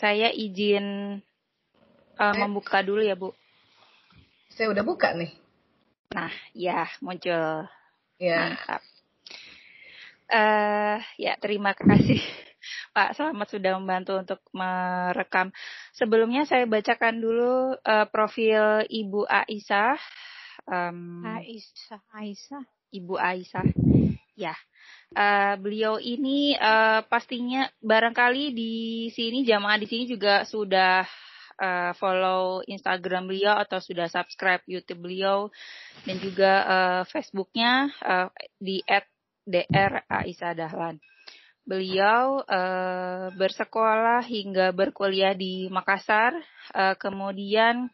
saya izin uh, membuka dulu ya Bu. Saya udah buka nih. Nah, ya muncul. Ya. Mantap. Uh, ya terima kasih Pak Selamat sudah membantu untuk merekam. Sebelumnya saya bacakan dulu uh, profil Ibu Aisyah. Um, Aisyah, Aisyah. Ibu Aisyah. Ya, uh, beliau ini uh, pastinya barangkali di sini jamaah di sini juga sudah uh, follow Instagram beliau atau sudah subscribe YouTube beliau dan juga uh, Facebooknya uh, di @dr Aisyah Dahlan. Beliau uh, bersekolah hingga berkuliah di Makassar, uh, kemudian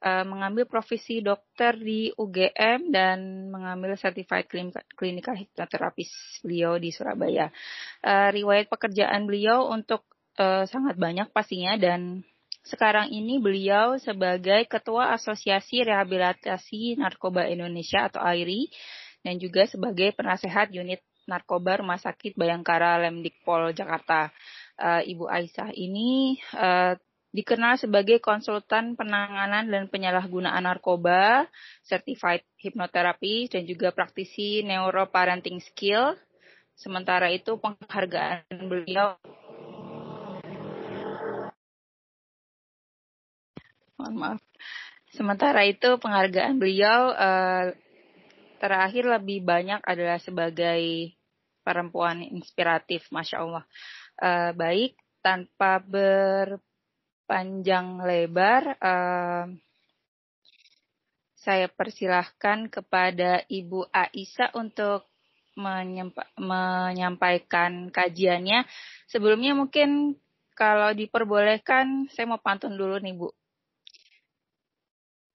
uh, mengambil profesi dokter di UGM dan mengambil certified clinical hypnotherapist beliau di Surabaya. Uh, riwayat pekerjaan beliau untuk uh, sangat banyak pastinya dan sekarang ini beliau sebagai Ketua Asosiasi Rehabilitasi Narkoba Indonesia atau AIRI dan juga sebagai penasehat unit narkoba Rumah Sakit Bayangkara Lemdikpol Jakarta. Uh, Ibu Aisyah ini uh, dikenal sebagai konsultan penanganan dan penyalahgunaan narkoba, certified hypnotherapy, dan juga praktisi neuroparenting skill. Sementara itu penghargaan beliau mohon maaf. Sementara itu penghargaan beliau uh, terakhir lebih banyak adalah sebagai perempuan inspiratif, masya Allah. Uh, baik tanpa ber panjang lebar, uh, saya persilahkan kepada Ibu Aisyah untuk menyampaikan kajiannya. Sebelumnya mungkin kalau diperbolehkan, saya mau pantun dulu nih Bu.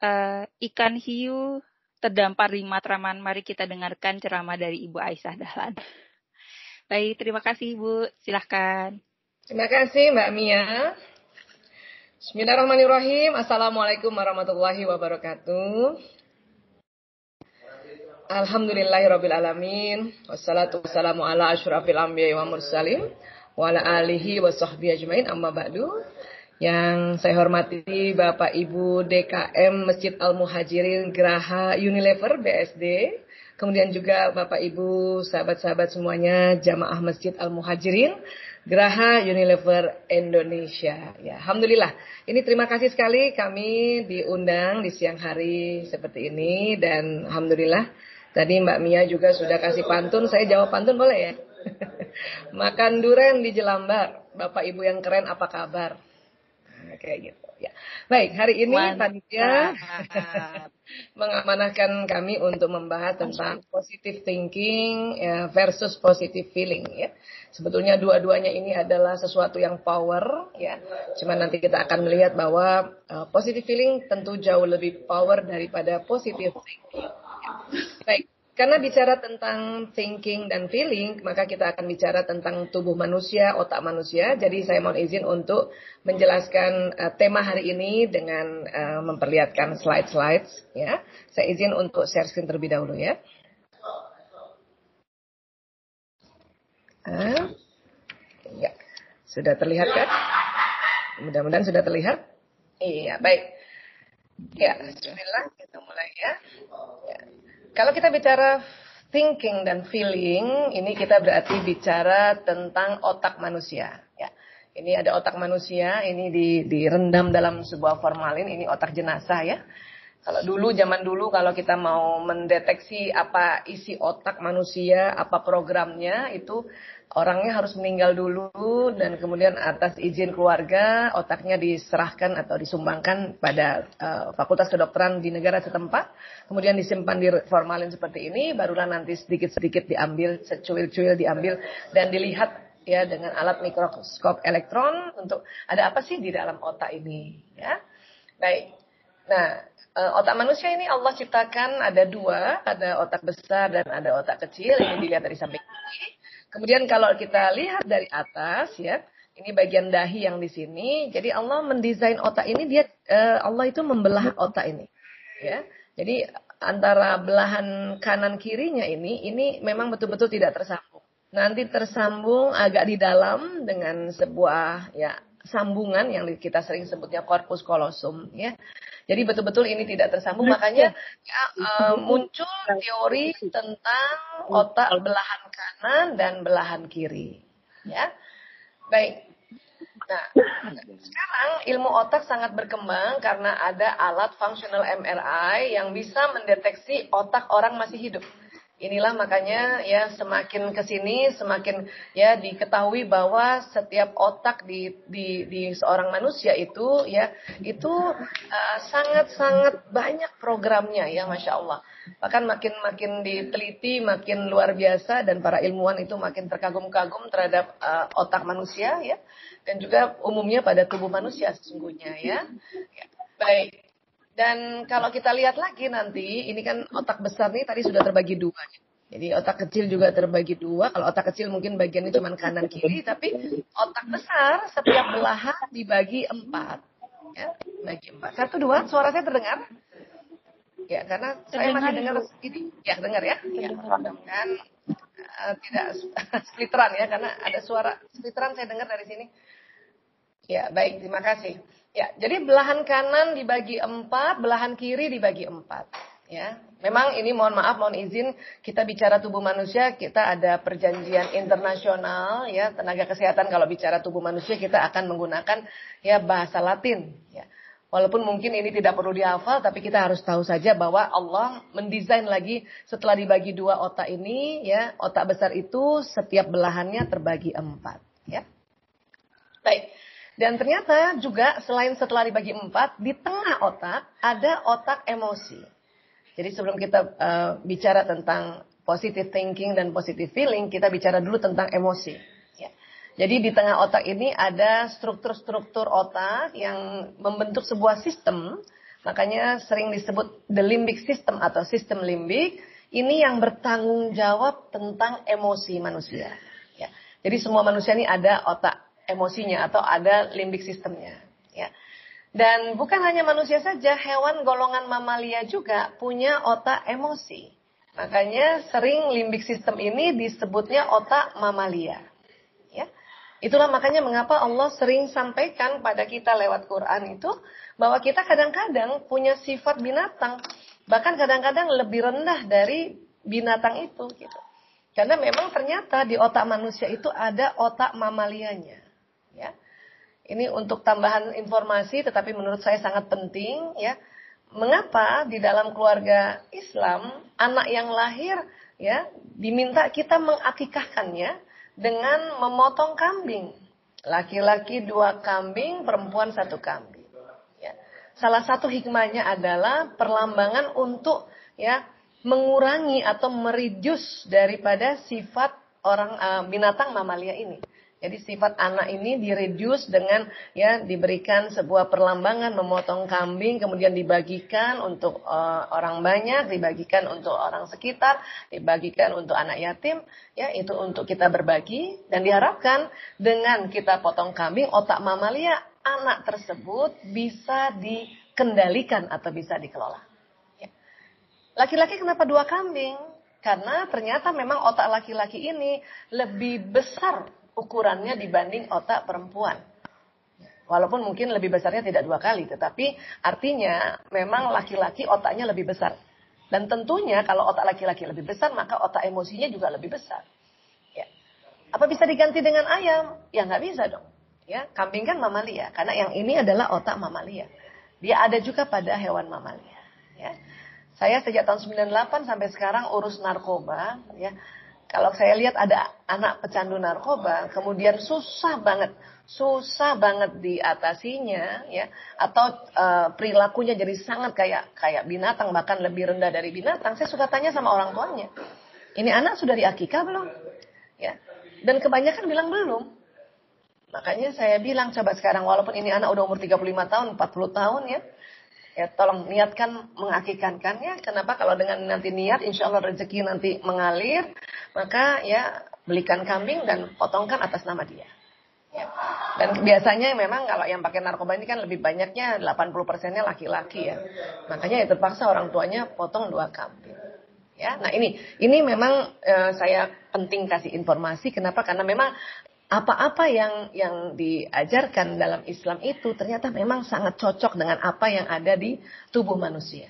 Uh, ikan hiu terdampar di Matraman. Mari kita dengarkan ceramah dari Ibu Aisyah Dahlan. Baik, terima kasih Ibu. Silahkan. Terima kasih Mbak Mia. Bismillahirrahmanirrahim. Assalamualaikum warahmatullahi wabarakatuh. Alhamdulillahirrabbilalamin. Wassalatu wassalamu ala ashrafil anbiya wa mursalin. Wa ala alihi wa sahbihi ajmain amma ba'du. Yang saya hormati Bapak Ibu DKM Masjid Al-Muhajirin Geraha Unilever BSD. Kemudian juga Bapak Ibu sahabat-sahabat semuanya Jamaah Masjid Al-Muhajirin Geraha Unilever Indonesia. Ya, alhamdulillah. Ini terima kasih sekali kami diundang di siang hari seperti ini dan alhamdulillah tadi Mbak Mia juga sudah kasih pantun. Saya jawab pantun boleh ya? Makan duren di Jelambar. Bapak Ibu yang keren apa kabar? Nah, kayak gitu. Ya. Baik, hari ini panitia mengamanahkan kami untuk membahas tentang positive thinking ya, versus positive feeling ya. Sebetulnya dua-duanya ini adalah sesuatu yang power ya. Cuma nanti kita akan melihat bahwa uh, positive feeling tentu jauh lebih power daripada positive thinking. Ya. Baik, karena bicara tentang thinking dan feeling, maka kita akan bicara tentang tubuh manusia, otak manusia. Jadi saya mohon izin untuk menjelaskan uh, tema hari ini dengan uh, memperlihatkan slide-slides. Ya, saya izin untuk share screen terlebih dahulu ya. Uh, ya, sudah terlihat kan? Mudah-mudahan sudah terlihat. Iya, baik. Ya, Bismillah, kita mulai ya. ya. Kalau kita bicara thinking dan feeling, ini kita berarti bicara tentang otak manusia. Ya. Ini ada otak manusia, ini di, direndam dalam sebuah formalin, ini otak jenazah ya. Kalau dulu, zaman dulu kalau kita mau mendeteksi apa isi otak manusia, apa programnya, itu orangnya harus meninggal dulu dan kemudian atas izin keluarga otaknya diserahkan atau disumbangkan pada uh, fakultas kedokteran di negara setempat. Kemudian disimpan di formalin seperti ini barulah nanti sedikit-sedikit diambil secuil-cuil diambil dan dilihat ya dengan alat mikroskop elektron untuk ada apa sih di dalam otak ini ya. Baik. Nah uh, otak manusia ini Allah ciptakan ada dua ada otak besar dan ada otak kecil ini dilihat dari samping. kiri Kemudian kalau kita lihat dari atas ya, ini bagian dahi yang di sini. Jadi Allah mendesain otak ini dia uh, Allah itu membelah otak ini. Ya. Jadi antara belahan kanan kirinya ini ini memang betul-betul tidak tersambung. Nanti tersambung agak di dalam dengan sebuah ya sambungan yang kita sering sebutnya corpus callosum ya. Jadi betul-betul ini tidak tersambung makanya ya, uh, muncul teori tentang otak belahan kanan dan belahan kiri ya. Baik. Nah, sekarang ilmu otak sangat berkembang karena ada alat functional MRI yang bisa mendeteksi otak orang masih hidup. Inilah makanya ya semakin ke sini semakin ya diketahui bahwa setiap otak di di di seorang manusia itu ya itu uh, sangat sangat banyak programnya ya masya Allah. Bahkan makin makin diteliti makin luar biasa dan para ilmuwan itu makin terkagum-kagum terhadap uh, otak manusia ya dan juga umumnya pada tubuh manusia sesungguhnya ya. ya. Baik. Dan kalau kita lihat lagi nanti, ini kan otak besar nih tadi sudah terbagi dua. Jadi otak kecil juga terbagi dua. Kalau otak kecil mungkin bagiannya cuma kanan kiri, tapi otak besar setiap belahan dibagi empat. Ya, bagi empat. Satu dua, suara saya terdengar? Ya, karena terdengar saya masih dengar ini. Ya, dengar ya. Ya, mudah-mudahan uh, tidak splitteran ya, karena ada suara splitteran saya dengar dari sini. Ya, baik, terima kasih. Ya, jadi belahan kanan dibagi empat, belahan kiri dibagi empat. Ya, memang ini mohon maaf, mohon izin kita bicara tubuh manusia, kita ada perjanjian internasional ya tenaga kesehatan kalau bicara tubuh manusia kita akan menggunakan ya bahasa Latin. Ya. Walaupun mungkin ini tidak perlu dihafal, tapi kita harus tahu saja bahwa Allah mendesain lagi setelah dibagi dua otak ini, ya otak besar itu setiap belahannya terbagi empat. Ya. Baik. Dan ternyata juga selain setelah dibagi empat, di tengah otak ada otak emosi. Jadi sebelum kita uh, bicara tentang positive thinking dan positive feeling, kita bicara dulu tentang emosi. Ya. Jadi di tengah otak ini ada struktur-struktur otak yang membentuk sebuah sistem, makanya sering disebut the limbic system atau sistem limbik. Ini yang bertanggung jawab tentang emosi manusia. Ya. Jadi semua manusia ini ada otak emosinya atau ada limbik sistemnya. Ya. Dan bukan hanya manusia saja, hewan golongan mamalia juga punya otak emosi. Makanya sering limbik sistem ini disebutnya otak mamalia. Ya. Itulah makanya mengapa Allah sering sampaikan pada kita lewat Quran itu bahwa kita kadang-kadang punya sifat binatang, bahkan kadang-kadang lebih rendah dari binatang itu gitu. Karena memang ternyata di otak manusia itu ada otak mamalianya. Ya. Ini untuk tambahan informasi tetapi menurut saya sangat penting ya. Mengapa di dalam keluarga Islam anak yang lahir ya diminta kita mengakikahkannya dengan memotong kambing. Laki-laki dua kambing, perempuan satu kambing. Ya. Salah satu hikmahnya adalah perlambangan untuk ya mengurangi atau mereduce daripada sifat orang uh, binatang mamalia ini. Jadi sifat anak ini direduce dengan ya diberikan sebuah perlambangan memotong kambing kemudian dibagikan untuk uh, orang banyak, dibagikan untuk orang sekitar, dibagikan untuk anak yatim, ya itu untuk kita berbagi dan diharapkan dengan kita potong kambing otak mamalia anak tersebut bisa dikendalikan atau bisa dikelola. Ya. Laki-laki kenapa dua kambing? Karena ternyata memang otak laki-laki ini lebih besar ukurannya dibanding otak perempuan. Walaupun mungkin lebih besarnya tidak dua kali, tetapi artinya memang laki-laki otaknya lebih besar. Dan tentunya kalau otak laki-laki lebih besar, maka otak emosinya juga lebih besar. Ya. Apa bisa diganti dengan ayam? Ya nggak bisa dong. Ya, kambing kan mamalia, karena yang ini adalah otak mamalia. Dia ada juga pada hewan mamalia. Ya. Saya sejak tahun 98 sampai sekarang urus narkoba, ya kalau saya lihat ada anak pecandu narkoba, kemudian susah banget, susah banget diatasinya, ya, atau uh, perilakunya jadi sangat kayak kayak binatang, bahkan lebih rendah dari binatang. Saya suka tanya sama orang tuanya, ini anak sudah diakikah belum? Ya, dan kebanyakan bilang belum. Makanya saya bilang coba sekarang walaupun ini anak udah umur 35 tahun, 40 tahun ya, ya tolong niatkan mengakikankannya. Kenapa? Kalau dengan nanti niat, insya Allah rezeki nanti mengalir, maka ya belikan kambing dan potongkan atas nama dia. Ya. Dan biasanya memang kalau yang pakai narkoba ini kan lebih banyaknya 80 persennya laki-laki ya. Makanya ya terpaksa orang tuanya potong dua kambing. Ya, nah ini ini memang e, saya penting kasih informasi. Kenapa? Karena memang apa-apa yang yang diajarkan dalam Islam itu ternyata memang sangat cocok dengan apa yang ada di tubuh manusia.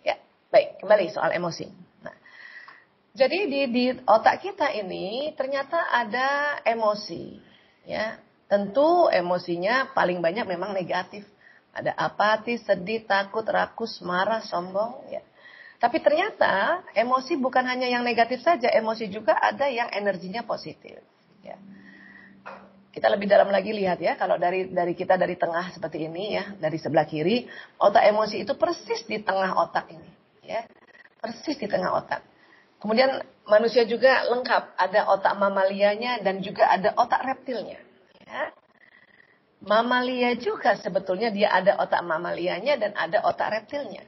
Ya, baik, kembali soal emosi. Nah, jadi di di otak kita ini ternyata ada emosi, ya. Tentu emosinya paling banyak memang negatif. Ada apati, sedih, takut, rakus, marah, sombong, ya. Tapi ternyata emosi bukan hanya yang negatif saja, emosi juga ada yang energinya positif. Ya. Kita lebih dalam lagi lihat ya, kalau dari dari kita dari tengah seperti ini ya, dari sebelah kiri, otak emosi itu persis di tengah otak ini, ya, persis di tengah otak. Kemudian manusia juga lengkap, ada otak mamalianya dan juga ada otak reptilnya. Ya. Mamalia juga sebetulnya dia ada otak mamalianya dan ada otak reptilnya.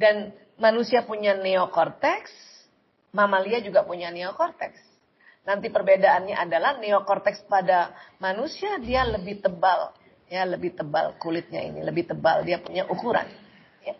Dan manusia punya neokortex, mamalia juga punya neokortex. Nanti perbedaannya adalah neokortex pada manusia dia lebih tebal, ya lebih tebal kulitnya ini, lebih tebal dia punya ukuran. Ya.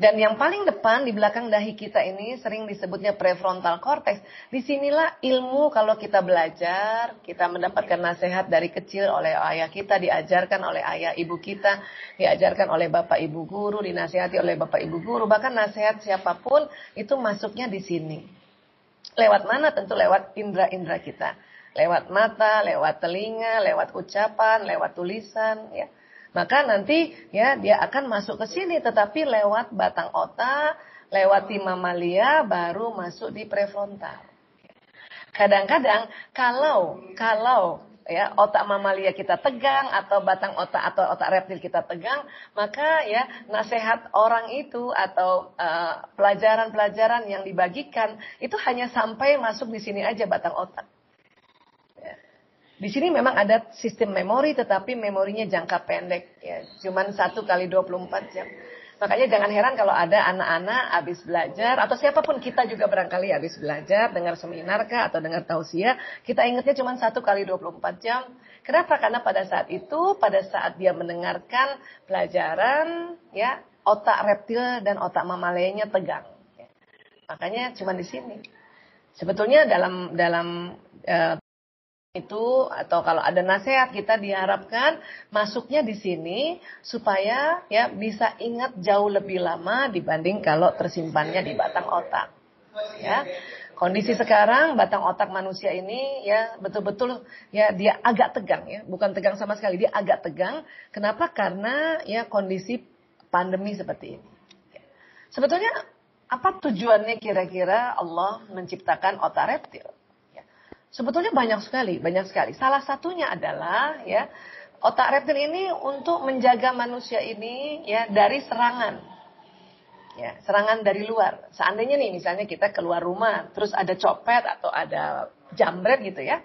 Dan yang paling depan di belakang dahi kita ini sering disebutnya prefrontal cortex. Di sinilah ilmu kalau kita belajar, kita mendapatkan nasihat dari kecil oleh ayah kita, diajarkan oleh ayah ibu kita, diajarkan oleh bapak ibu guru, dinasihati oleh bapak ibu guru, bahkan nasihat siapa pun itu masuknya di sini. Lewat mana? Tentu lewat indera-indera kita. Lewat mata, lewat telinga, lewat ucapan, lewat tulisan, ya. Maka nanti ya dia akan masuk ke sini tetapi lewat batang otak, lewat mamalia baru masuk di prefrontal. Kadang-kadang kalau kalau ya otak mamalia kita tegang atau batang otak atau otak reptil kita tegang, maka ya nasihat orang itu atau eh, pelajaran-pelajaran uh, yang dibagikan itu hanya sampai masuk di sini aja batang otak. Ya. Di sini memang ada sistem memori tetapi memorinya jangka pendek ya, cuman satu kali 24 jam. Makanya jangan heran kalau ada anak-anak habis belajar atau siapa pun kita juga barangkali habis belajar, dengar seminar kah atau dengar tausiah, kita ingatnya cuma satu kali 24 jam. Kenapa? Karena pada saat itu, pada saat dia mendengarkan pelajaran, ya otak reptil dan otak mamalenya tegang. Makanya cuma di sini. Sebetulnya dalam dalam uh, itu atau kalau ada nasihat kita diharapkan masuknya di sini supaya ya bisa ingat jauh lebih lama dibanding kalau tersimpannya di batang otak. Ya. Kondisi sekarang batang otak manusia ini ya betul-betul ya dia agak tegang ya, bukan tegang sama sekali, dia agak tegang. Kenapa? Karena ya kondisi pandemi seperti ini. Sebetulnya apa tujuannya kira-kira Allah menciptakan otak reptil? Sebetulnya banyak sekali, banyak sekali. Salah satunya adalah ya otak reptil ini untuk menjaga manusia ini ya dari serangan. Ya, serangan dari luar. Seandainya nih misalnya kita keluar rumah, terus ada copet atau ada jambret gitu ya.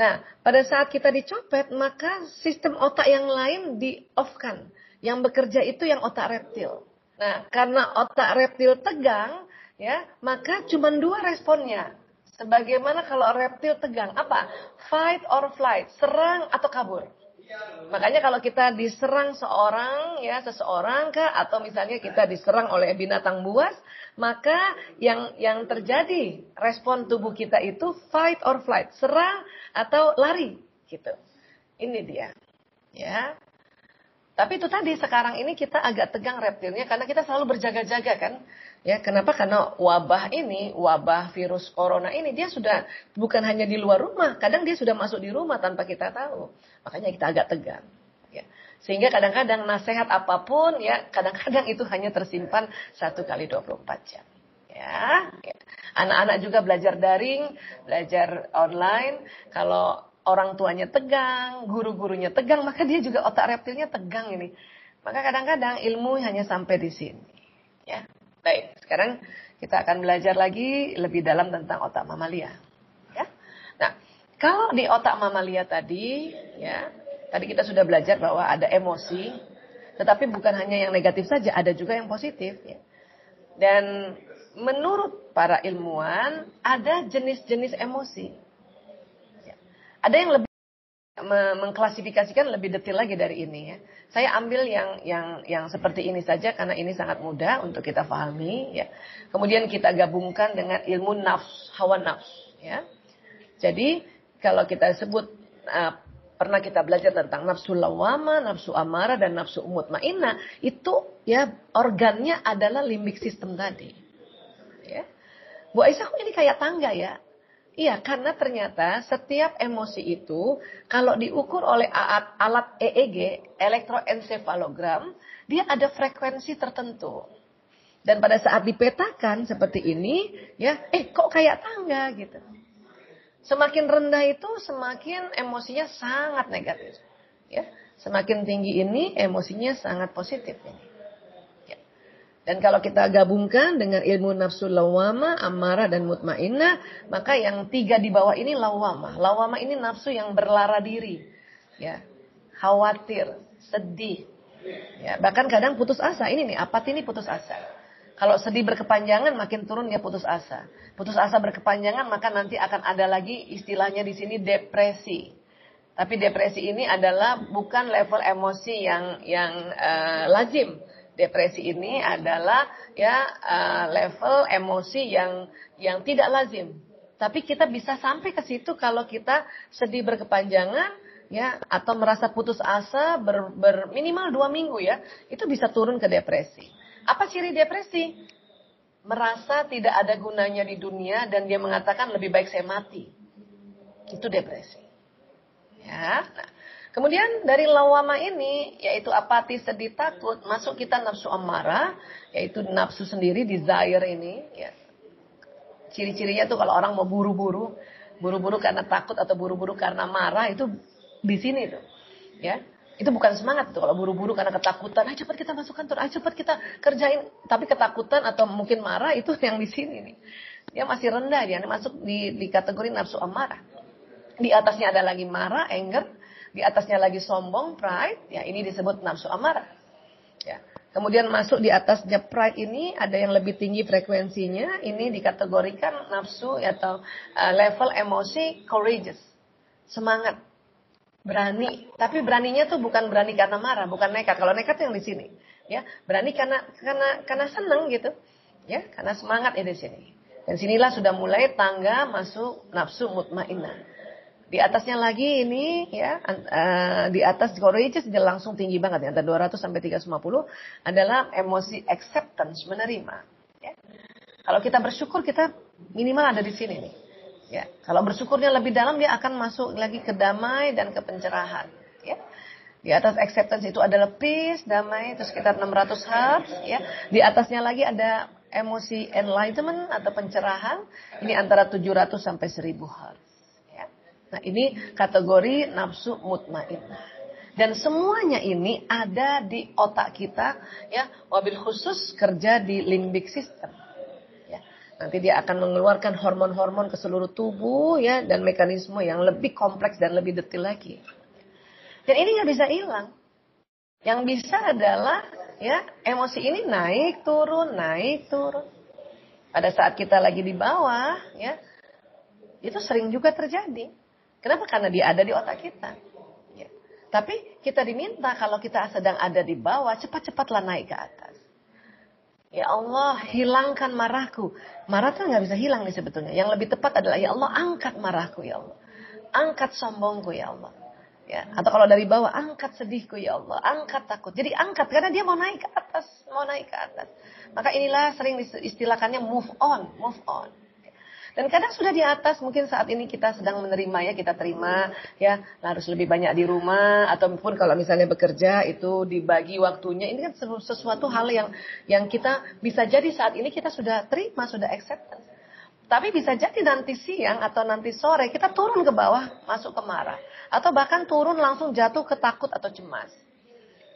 Nah, pada saat kita dicopet, maka sistem otak yang lain di-off-kan. Yang bekerja itu yang otak reptil. Nah, karena otak reptil tegang, ya, maka cuma dua responnya. Sebagaimana kalau reptil tegang, apa? Fight or flight, serang atau kabur. Makanya kalau kita diserang seorang, ya seseorang kah, atau misalnya kita diserang oleh binatang buas, maka yang yang terjadi respon tubuh kita itu fight or flight, serang atau lari, gitu. Ini dia, ya. Tapi itu tadi sekarang ini kita agak tegang reptilnya karena kita selalu berjaga-jaga kan. Ya, kenapa? Karena wabah ini, wabah virus corona ini dia sudah bukan hanya di luar rumah, kadang dia sudah masuk di rumah tanpa kita tahu. Makanya kita agak tegang. Ya. Sehingga kadang-kadang nasihat apa pun ya, kadang-kadang itu hanya tersimpan satu kali 24 jam. Ya. Anak-anak juga belajar daring, belajar online. Kalau orang tuanya tegang, guru-gurunya tegang, maka dia juga otak reptilnya tegang ini. Maka kadang-kadang ilmu hanya sampai di sini. Ya. Baik, sekarang kita akan belajar lagi lebih dalam tentang otak mamalia. Ya. Nah, kalau di otak mamalia tadi, ya, tadi kita sudah belajar bahwa ada emosi, tetapi bukan hanya yang negatif saja, ada juga yang positif. Ya. Dan menurut para ilmuwan, ada jenis-jenis emosi. Ya. Ada yang lebih mengklasifikasikan lebih detail lagi dari ini ya. Saya ambil yang yang yang seperti ini saja karena ini sangat mudah untuk kita pahami ya. Kemudian kita gabungkan dengan ilmu nafs, hawa nafs ya. Jadi kalau kita sebut uh, pernah kita belajar tentang nafsu lawama, nafsu amara dan nafsu mutmainah, itu ya organnya adalah limbik sistem tadi. Ya. Bu Aisyah ini kayak tangga ya. Iya, karena ternyata setiap emosi itu kalau diukur oleh alat, EEG, elektroencephalogram, dia ada frekuensi tertentu. Dan pada saat dipetakan seperti ini, ya, eh kok kayak tangga gitu. Semakin rendah itu semakin emosinya sangat negatif. Ya, semakin tinggi ini emosinya sangat positif ini. Dan kalau kita gabungkan dengan ilmu nafsu lawama, amarah dan mutmainah, maka yang tiga di bawah ini lawama. Lawama ini nafsu yang berlara diri. Ya. Khawatir, sedih. Ya, bahkan kadang putus asa. Ini nih, apat ini putus asa. Kalau sedih berkepanjangan makin turun dia putus asa. Putus asa berkepanjangan maka nanti akan ada lagi istilahnya di sini depresi. Tapi depresi ini adalah bukan level emosi yang yang uh, lazim. Depresi ini adalah ya uh, level emosi yang yang tidak lazim. Tapi kita bisa sampai ke situ kalau kita sedih berkepanjangan ya atau merasa putus asa ber, ber minimal dua minggu ya itu bisa turun ke depresi. Apa ciri depresi? Merasa tidak ada gunanya di dunia dan dia mengatakan lebih baik saya mati. Itu depresi. Ya. Nah, kemudian dari lawama ini yaitu apati, sedih, takut, masuk kita nafsu amarah, yaitu nafsu sendiri desire ini, ya. Ciri-cirinya tuh kalau orang mau buru-buru, buru-buru karena takut atau buru-buru karena marah itu di sini tuh. Ya. Itu bukan semangat tuh kalau buru-buru karena ketakutan. Ayo cepat kita masuk kantor, ayo cepat kita kerjain. Tapi ketakutan atau mungkin marah itu yang di sini nih. Dia masih rendah dia masuk di, di kategori nafsu amarah. Di atasnya ada lagi marah, anger. Di atasnya lagi sombong, pride. Ya ini disebut nafsu amarah. Ya. Kemudian masuk di atasnya pride ini ada yang lebih tinggi frekuensinya. Ini dikategorikan nafsu atau uh, level emosi courageous. Semangat berani tapi beraninya tuh bukan berani karena marah bukan nekat kalau nekat yang di sini ya berani karena karena karena seneng gitu ya karena semangat ya di sini dan sinilah sudah mulai tangga masuk nafsu mutmainah di atasnya lagi ini ya uh, di atas courageous dia langsung tinggi banget ya antara 200 sampai 350 adalah emosi acceptance menerima ya kalau kita bersyukur kita minimal ada di sini nih Ya, kalau bersyukurnya lebih dalam dia akan masuk lagi ke damai dan ke pencerahan. Ya. Di atas acceptance itu adalah peace, damai itu sekitar 600 hertz. Ya. Di atasnya lagi ada emosi enlightenment atau pencerahan. Ini antara 700 sampai 1000 hertz. Ya. Nah ini kategori nafsu mutmainnah. Dan semuanya ini ada di otak kita, ya, wabil khusus kerja di limbic system. Nanti dia akan mengeluarkan hormon-hormon ke seluruh tubuh ya dan mekanisme yang lebih kompleks dan lebih detail lagi. Dan ini nggak bisa hilang. Yang bisa adalah ya emosi ini naik turun naik turun. Pada saat kita lagi di bawah ya itu sering juga terjadi. Kenapa? Karena dia ada di otak kita. Ya. Tapi kita diminta kalau kita sedang ada di bawah cepat-cepatlah naik ke atas. Ya Allah, hilangkan marahku. Marah tuh nggak bisa hilang nih sebetulnya. Yang lebih tepat adalah ya Allah angkat marahku ya Allah. Angkat sombongku ya Allah. Ya, atau kalau dari bawah angkat sedihku ya Allah, angkat takut. Jadi angkat karena dia mau naik ke atas, mau naik ke atas. Maka inilah sering istilahkannya move on, move on. Dan kadang sudah di atas, mungkin saat ini kita sedang menerima ya, kita terima ya, harus lebih banyak di rumah ataupun kalau misalnya bekerja itu dibagi waktunya. Ini kan sesuatu hal yang yang kita bisa jadi saat ini kita sudah terima, sudah acceptance. Tapi bisa jadi nanti siang atau nanti sore kita turun ke bawah, masuk ke marah. Atau bahkan turun langsung jatuh ke takut atau cemas.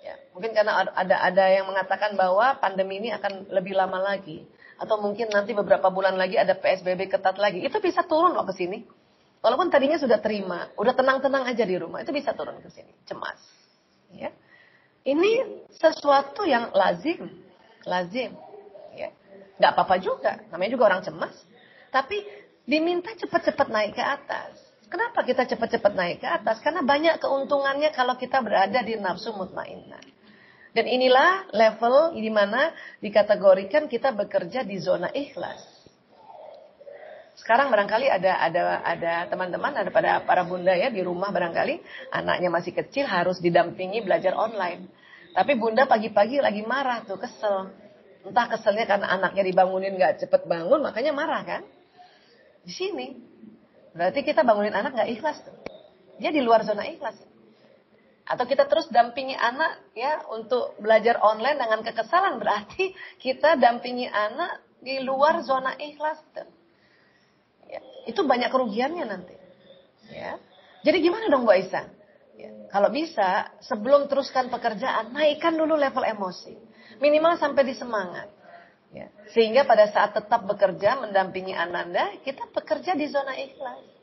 Ya, mungkin karena ada ada yang mengatakan bahwa pandemi ini akan lebih lama lagi atau mungkin nanti beberapa bulan lagi ada PSBB ketat lagi, itu bisa turun loh ke sini. Walaupun tadinya sudah terima, udah tenang-tenang aja di rumah, itu bisa turun ke sini, cemas. Ya. Ini sesuatu yang lazim, lazim. Ya. Gak apa-apa juga, namanya juga orang cemas. Tapi diminta cepat-cepat naik ke atas. Kenapa kita cepat-cepat naik ke atas? Karena banyak keuntungannya kalau kita berada di nafsu mutmainnah. Dan inilah level di mana dikategorikan kita bekerja di zona ikhlas. sekarang barangkali ada ada ada teman-teman ada pada para bunda ya di rumah barangkali anaknya masih kecil harus didampingi belajar online. Tapi bunda pagi-pagi lagi marah tuh kesel. Entah keselnya karena anaknya dibangunin nggak cepet bangun makanya marah kan? Di sini berarti kita bangunin anak nggak ikhlas tuh. Dia di luar zona ikhlas. Atau kita terus dampingi anak ya untuk belajar online dengan kekesalan berarti kita dampingi anak di luar zona ikhlas. Ya, itu banyak kerugiannya nanti. Ya. Jadi gimana dong Bu Aisyah? Ya, kalau bisa, sebelum teruskan pekerjaan, naikkan dulu level emosi. Minimal sampai di semangat. Ya. Sehingga pada saat tetap bekerja mendampingi Ananda, kita bekerja di zona ikhlas.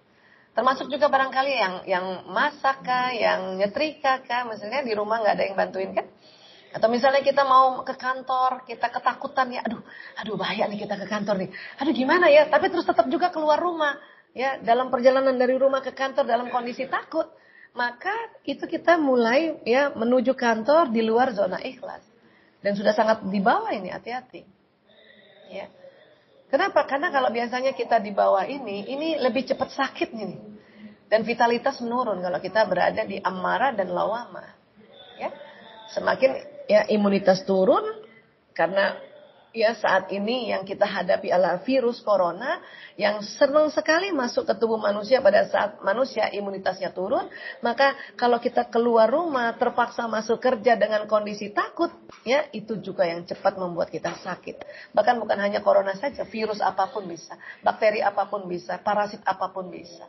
Termasuk juga barangkali yang yang masak kah, yang nyetrika kah, misalnya di rumah nggak ada yang bantuin kan? Atau misalnya kita mau ke kantor, kita ketakutan ya, aduh, aduh bahaya nih kita ke kantor nih. Aduh gimana ya? Tapi terus tetap juga keluar rumah. Ya, dalam perjalanan dari rumah ke kantor dalam kondisi takut, maka itu kita mulai ya menuju kantor di luar zona ikhlas. Dan sudah sangat di bawah ini, hati-hati. Ya. Kenapa? Karena kalau biasanya kita di bawah ini, ini lebih cepat sakit nih. Dan vitalitas menurun kalau kita berada di amara dan lawama. Ya. Semakin ya imunitas turun karena ya saat ini yang kita hadapi adalah virus corona yang senang sekali masuk ke tubuh manusia pada saat manusia imunitasnya turun. Maka kalau kita keluar rumah terpaksa masuk kerja dengan kondisi takut ya itu juga yang cepat membuat kita sakit. Bahkan bukan hanya corona saja virus apa pun bisa bakteri apa pun bisa parasit apa pun bisa.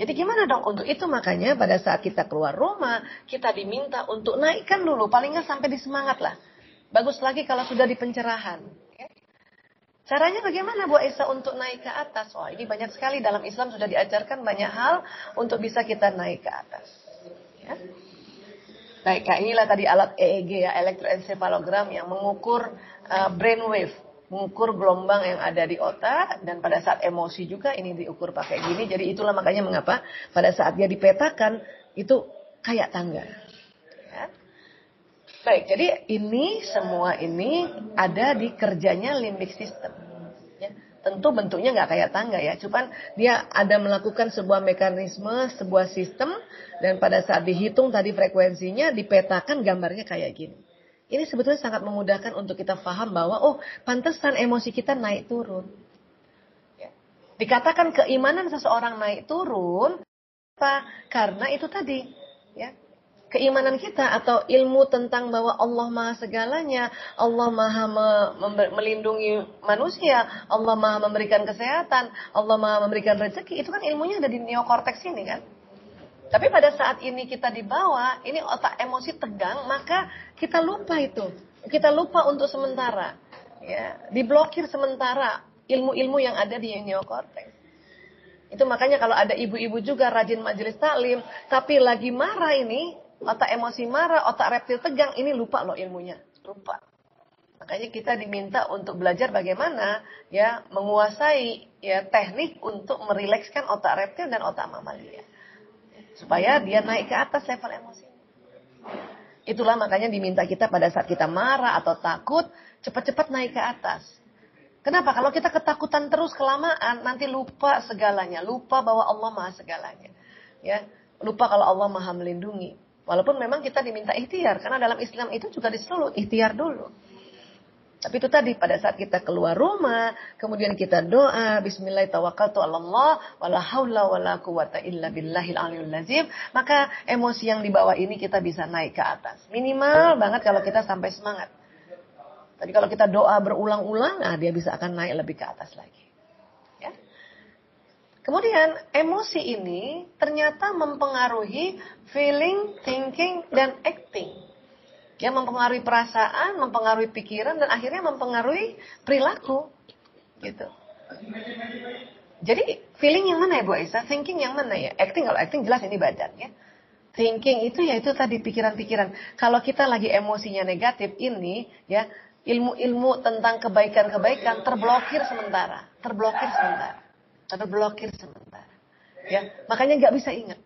Jadi gimana dong untuk itu? Makanya pada saat kita keluar rumah kita diminta untuk naikkan dulu paling nggak sampai di semangat lah. Bagus lagi kalau sudah di pencerahan. Caranya bagaimana Bu Aisyah untuk naik ke atas? Wah ini banyak sekali dalam Islam sudah diajarkan banyak hal untuk bisa kita naik ke atas. Ya. Baik, kayak inilah tadi alat EEG ya, elektroencephalogram yang mengukur uh, brainwave mengukur gelombang yang ada di otak dan pada saat emosi juga ini diukur pakai gini. Jadi itulah makanya mengapa pada saat dia dipetakan itu kayak tangga. Baik, jadi ini semua ini ada di kerjanya limbik system. Ya. Tentu bentuknya nggak kayak tangga ya, cuman dia ada melakukan sebuah mekanisme, sebuah sistem dan pada saat dihitung tadi frekuensinya dipetakan gambarnya kayak gini. Ini sebetulnya sangat memudahkan untuk kita paham bahwa oh pantesan emosi kita naik turun. Ya. Dikatakan keimanan seseorang naik turun apa? Karena itu tadi ya keimanan kita atau ilmu tentang bahwa Allah Maha segalanya, Allah Maha me melindungi manusia, Allah Maha memberikan kesehatan, Allah Maha memberikan rezeki, itu kan ilmunya ada di neokorteks ini kan. Tapi pada saat ini kita dibawa, ini otak emosi tegang, maka kita lupa itu. Kita lupa untuk sementara. Ya, diblokir sementara ilmu-ilmu yang ada di neokortex. Itu makanya kalau ada ibu-ibu juga rajin majelis taklim, tapi lagi marah ini, otak emosi marah, otak reptil tegang, ini lupa loh ilmunya. Lupa. Makanya kita diminta untuk belajar bagaimana ya menguasai ya teknik untuk merilekskan otak reptil dan otak mamalia. Supaya dia naik ke atas level emosi. Itulah makanya diminta kita pada saat kita marah atau takut, cepat-cepat naik ke atas. Kenapa? Kalau kita ketakutan terus kelamaan, nanti lupa segalanya. Lupa bahwa Allah maha segalanya. Ya, Lupa kalau Allah maha melindungi. Walaupun memang kita diminta ikhtiar. Karena dalam Islam itu juga disuruh ikhtiar dulu. Tapi itu tadi pada saat kita keluar rumah, kemudian kita doa, bismillah tawakkaltu Allah, wala haula wala quwata illa billahil aliyul lazim, maka emosi yang dibawa ini kita bisa naik ke atas. Minimal banget kalau kita sampai semangat. Tapi kalau kita doa berulang-ulang, nah dia bisa akan naik lebih ke atas lagi. Kemudian emosi ini ternyata mempengaruhi feeling, thinking, dan acting yang mempengaruhi perasaan, mempengaruhi pikiran dan akhirnya mempengaruhi perilaku. Gitu. Jadi feeling yang mana ya Bu Aisyah? Thinking yang mana ya? Acting kalau acting jelas ini badan ya. Thinking itu ya itu tadi pikiran-pikiran. Kalau kita lagi emosinya negatif ini ya ilmu-ilmu tentang kebaikan-kebaikan terblokir sementara, terblokir sementara, terblokir sementara. Ya, makanya nggak bisa ingat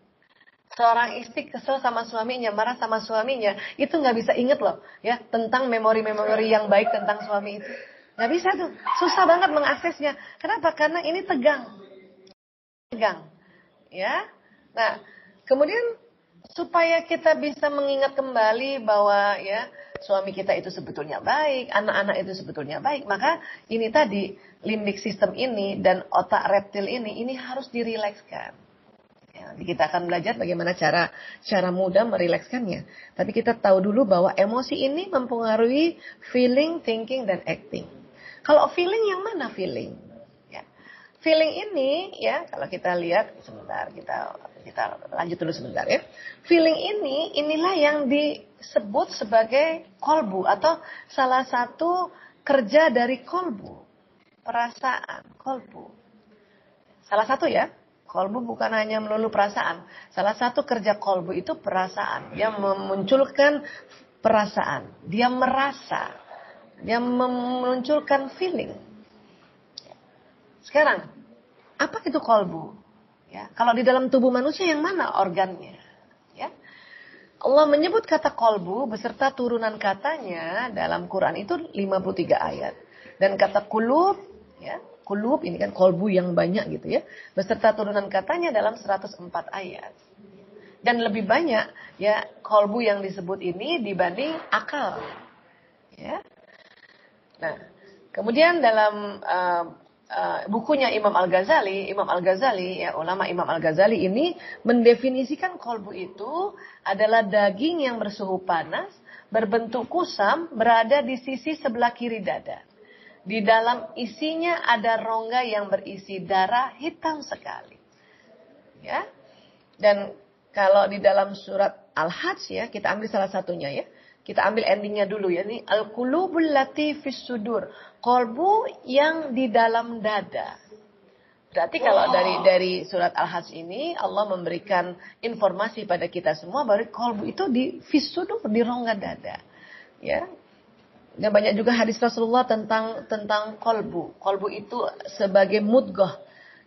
seorang istri kesel sama suaminya, marah sama suaminya, itu nggak bisa inget loh, ya tentang memori-memori yang baik tentang suami itu. Nggak bisa tuh. Susah banget mengaksesnya. Kenapa? Karena ini tegang. Tegang. Ya. Nah, kemudian supaya kita bisa mengingat kembali bahwa ya suami kita itu sebetulnya baik, anak-anak itu sebetulnya baik, maka ini tadi limbik sistem ini dan otak reptil ini ini harus dirilekskan. Ya, kita akan belajar bagaimana cara cara mudah merilekskannya. Tapi kita tahu dulu bahwa emosi ini mempengaruhi feeling, thinking, dan acting. Kalau feeling yang mana feeling? Ya. Feeling ini ya kalau kita lihat sebentar kita kita lanjut dulu sebentar ya. Feeling ini inilah yang disebut sebagai kolbu atau salah satu kerja dari kolbu. Perasaan kolbu. Salah satu ya, Kolbu bukan hanya melulu perasaan. Salah satu kerja kolbu itu perasaan. Dia memunculkan perasaan. Dia merasa. Dia memunculkan feeling. Sekarang, apa itu kolbu? Ya, kalau di dalam tubuh manusia yang mana organnya? Ya. Allah menyebut kata kolbu beserta turunan katanya dalam Quran itu 53 ayat. Dan kata kulub, ya, kulub ini kan kolbu yang banyak gitu ya. Beserta turunan katanya dalam 104 ayat. Dan lebih banyak ya kolbu yang disebut ini dibanding akal. Ya. Nah, kemudian dalam uh, uh, bukunya Imam Al-Ghazali, Imam Al-Ghazali ya ulama Imam Al-Ghazali ini mendefinisikan kolbu itu adalah daging yang bersuhu panas, berbentuk kusam, berada di sisi sebelah kiri dada. Di dalam isinya ada rongga yang berisi darah hitam sekali. Ya. Dan kalau di dalam surat Al-Hajj ya, kita ambil salah satunya ya. Kita ambil endingnya dulu ya. Ini al-qulubul latifis sudur. Kolbu yang di dalam dada. Berarti kalau dari dari surat Al-Hajj ini Allah memberikan informasi pada kita semua bahwa kolbu itu di fisudur di rongga dada. Ya, dan banyak juga hadis Rasulullah tentang tentang kolbu. Kolbu itu sebagai mudgoh.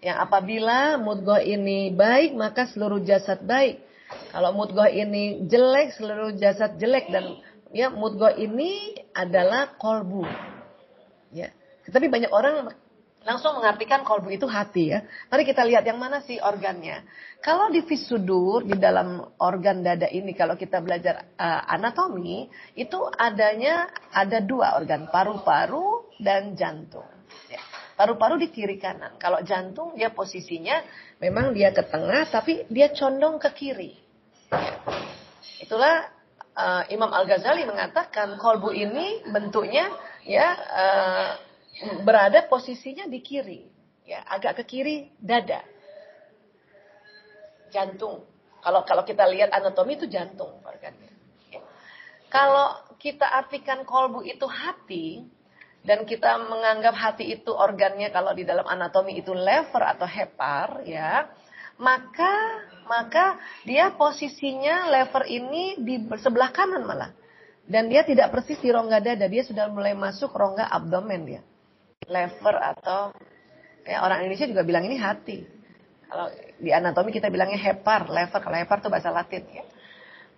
Yang apabila mudgoh ini baik, maka seluruh jasad baik. Kalau mudgoh ini jelek, seluruh jasad jelek. Dan ya mudgoh ini adalah kolbu. Ya. Tapi banyak orang langsung mengartikan kolbu itu hati ya. Mari kita lihat yang mana sih organnya. Kalau di visudur di dalam organ dada ini kalau kita belajar uh, anatomi itu adanya ada dua organ paru-paru dan jantung. Ya. Paru-paru di kiri kanan. Kalau jantung dia posisinya memang dia ke tengah tapi dia condong ke kiri. Itulah uh, Imam Al Ghazali mengatakan kolbu ini bentuknya ya uh, berada posisinya di kiri, ya agak ke kiri dada, jantung. Kalau kalau kita lihat anatomi itu jantung organnya. Ya. Kalau kita artikan kolbu itu hati dan kita menganggap hati itu organnya kalau di dalam anatomi itu lever atau hepar, ya maka maka dia posisinya lever ini di sebelah kanan malah. Dan dia tidak persis di rongga dada, dia sudah mulai masuk rongga abdomen dia lever atau ya orang Indonesia juga bilang ini hati. Kalau di anatomi kita bilangnya hepar, lever. Kalau hepar itu bahasa Latin ya.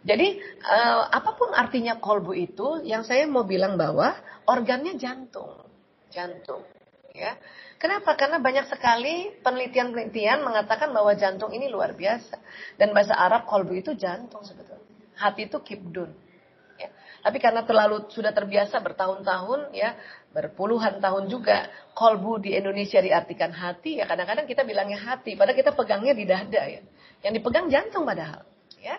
Jadi uh, apa pun artinya kolbu itu, yang saya mau bilang bahwa organnya jantung, jantung, ya. Kenapa? Karena banyak sekali penelitian-penelitian mengatakan bahwa jantung ini luar biasa dan bahasa Arab kolbu itu jantung sebetulnya. Hati itu kibdun. Ya. Tapi karena terlalu sudah terbiasa bertahun-tahun ya berpuluhan tahun juga kolbu di Indonesia diartikan hati ya kadang-kadang kita bilangnya hati padahal kita pegangnya di dada ya. Yang dipegang jantung padahal ya.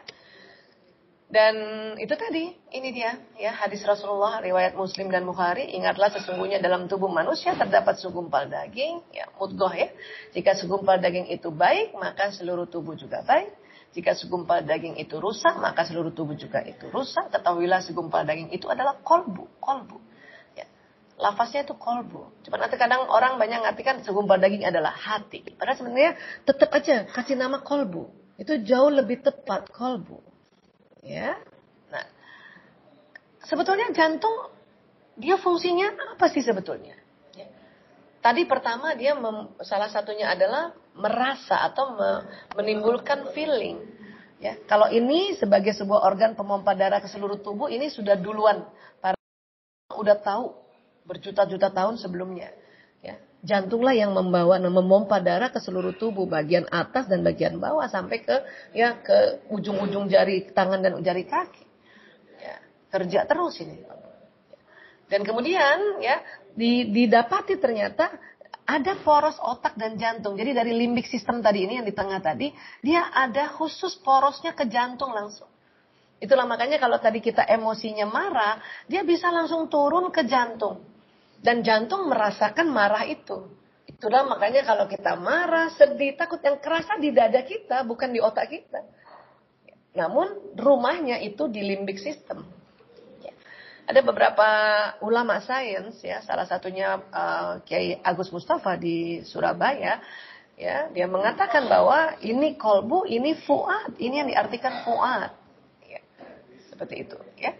Dan itu tadi ini dia ya hadis Rasulullah riwayat Muslim dan Bukhari. Ingatlah sesungguhnya dalam tubuh manusia terdapat segumpal daging ya mudgoh ya. Jika segumpal daging itu baik maka seluruh tubuh juga baik. Jika segumpal daging itu rusak maka seluruh tubuh juga itu rusak. Ketahuilah segumpal daging itu adalah kolbu kolbu lafaznya itu kolbu. Cuma nanti kadang orang banyak ngartikan segumpal daging adalah hati. Padahal sebenarnya tetap aja kasih nama kolbu. Itu jauh lebih tepat kolbu. Ya. Nah, sebetulnya jantung dia fungsinya apa sih sebetulnya? Ya. Tadi pertama dia mem, salah satunya adalah merasa atau me, menimbulkan feeling. Ya, kalau ini sebagai sebuah organ pemompa darah ke seluruh tubuh ini sudah duluan para udah tahu berjuta-juta tahun sebelumnya. Ya, jantunglah yang membawa memompa darah ke seluruh tubuh bagian atas dan bagian bawah sampai ke ya ke ujung-ujung jari tangan dan jari kaki. Ya, kerja terus ini. Dan kemudian ya didapati ternyata ada poros otak dan jantung. Jadi dari limbik sistem tadi ini yang di tengah tadi, dia ada khusus porosnya ke jantung langsung. Itulah makanya kalau tadi kita emosinya marah, dia bisa langsung turun ke jantung. Dan jantung merasakan marah itu. Itulah makanya kalau kita marah, sedih, takut yang kerasa di dada kita, bukan di otak kita. Namun rumahnya itu di limbik system. Ada beberapa ulama sains ya, salah satunya uh, Kiai Agus Mustafa di Surabaya, ya, dia mengatakan bahwa ini kolbu, ini fuad, ini yang diartikan fuad. Ya, seperti itu, ya.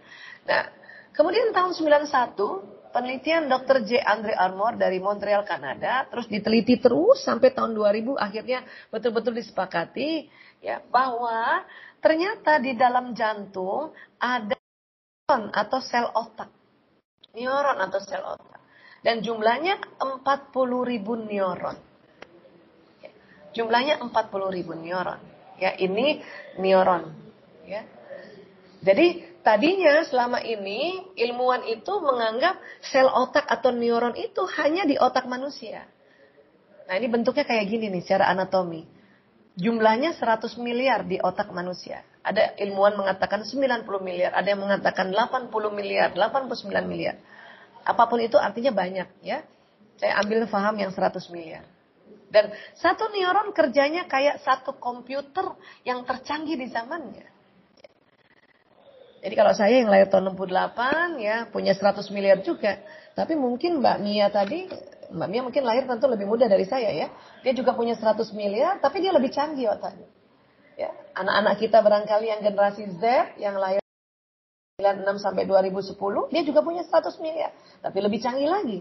Nah, kemudian tahun 91 penelitian Dr. J. Andre Armour dari Montreal, Kanada, terus diteliti terus sampai tahun 2000, akhirnya betul-betul disepakati ya bahwa ternyata di dalam jantung ada neuron atau sel otak. Neuron atau sel otak. Dan jumlahnya 40 ribu neuron. Ya. Jumlahnya 40 ribu neuron. Ya, ini neuron. Ya. Jadi tadinya selama ini ilmuwan itu menganggap sel otak atau neuron itu hanya di otak manusia. Nah ini bentuknya kayak gini nih secara anatomi. Jumlahnya 100 miliar di otak manusia. Ada ilmuwan mengatakan 90 miliar, ada yang mengatakan 80 miliar, 89 miliar. Apa pun itu artinya banyak ya. Saya ambil faham yang 100 miliar. Dan satu neuron kerjanya kayak satu komputer yang tercanggih di zamannya. Jadi kalau saya yang lahir tahun 68 ya punya 100 miliar juga. Tapi mungkin Mbak Mia tadi, Mbak Mia mungkin lahir tentu lebih muda dari saya ya. Dia juga punya 100 miliar tapi dia lebih canggih otaknya. Ya, anak-anak kita barangkali yang generasi Z yang lahir 96 sampai 2010, dia juga punya 100 miliar, tapi lebih canggih lagi.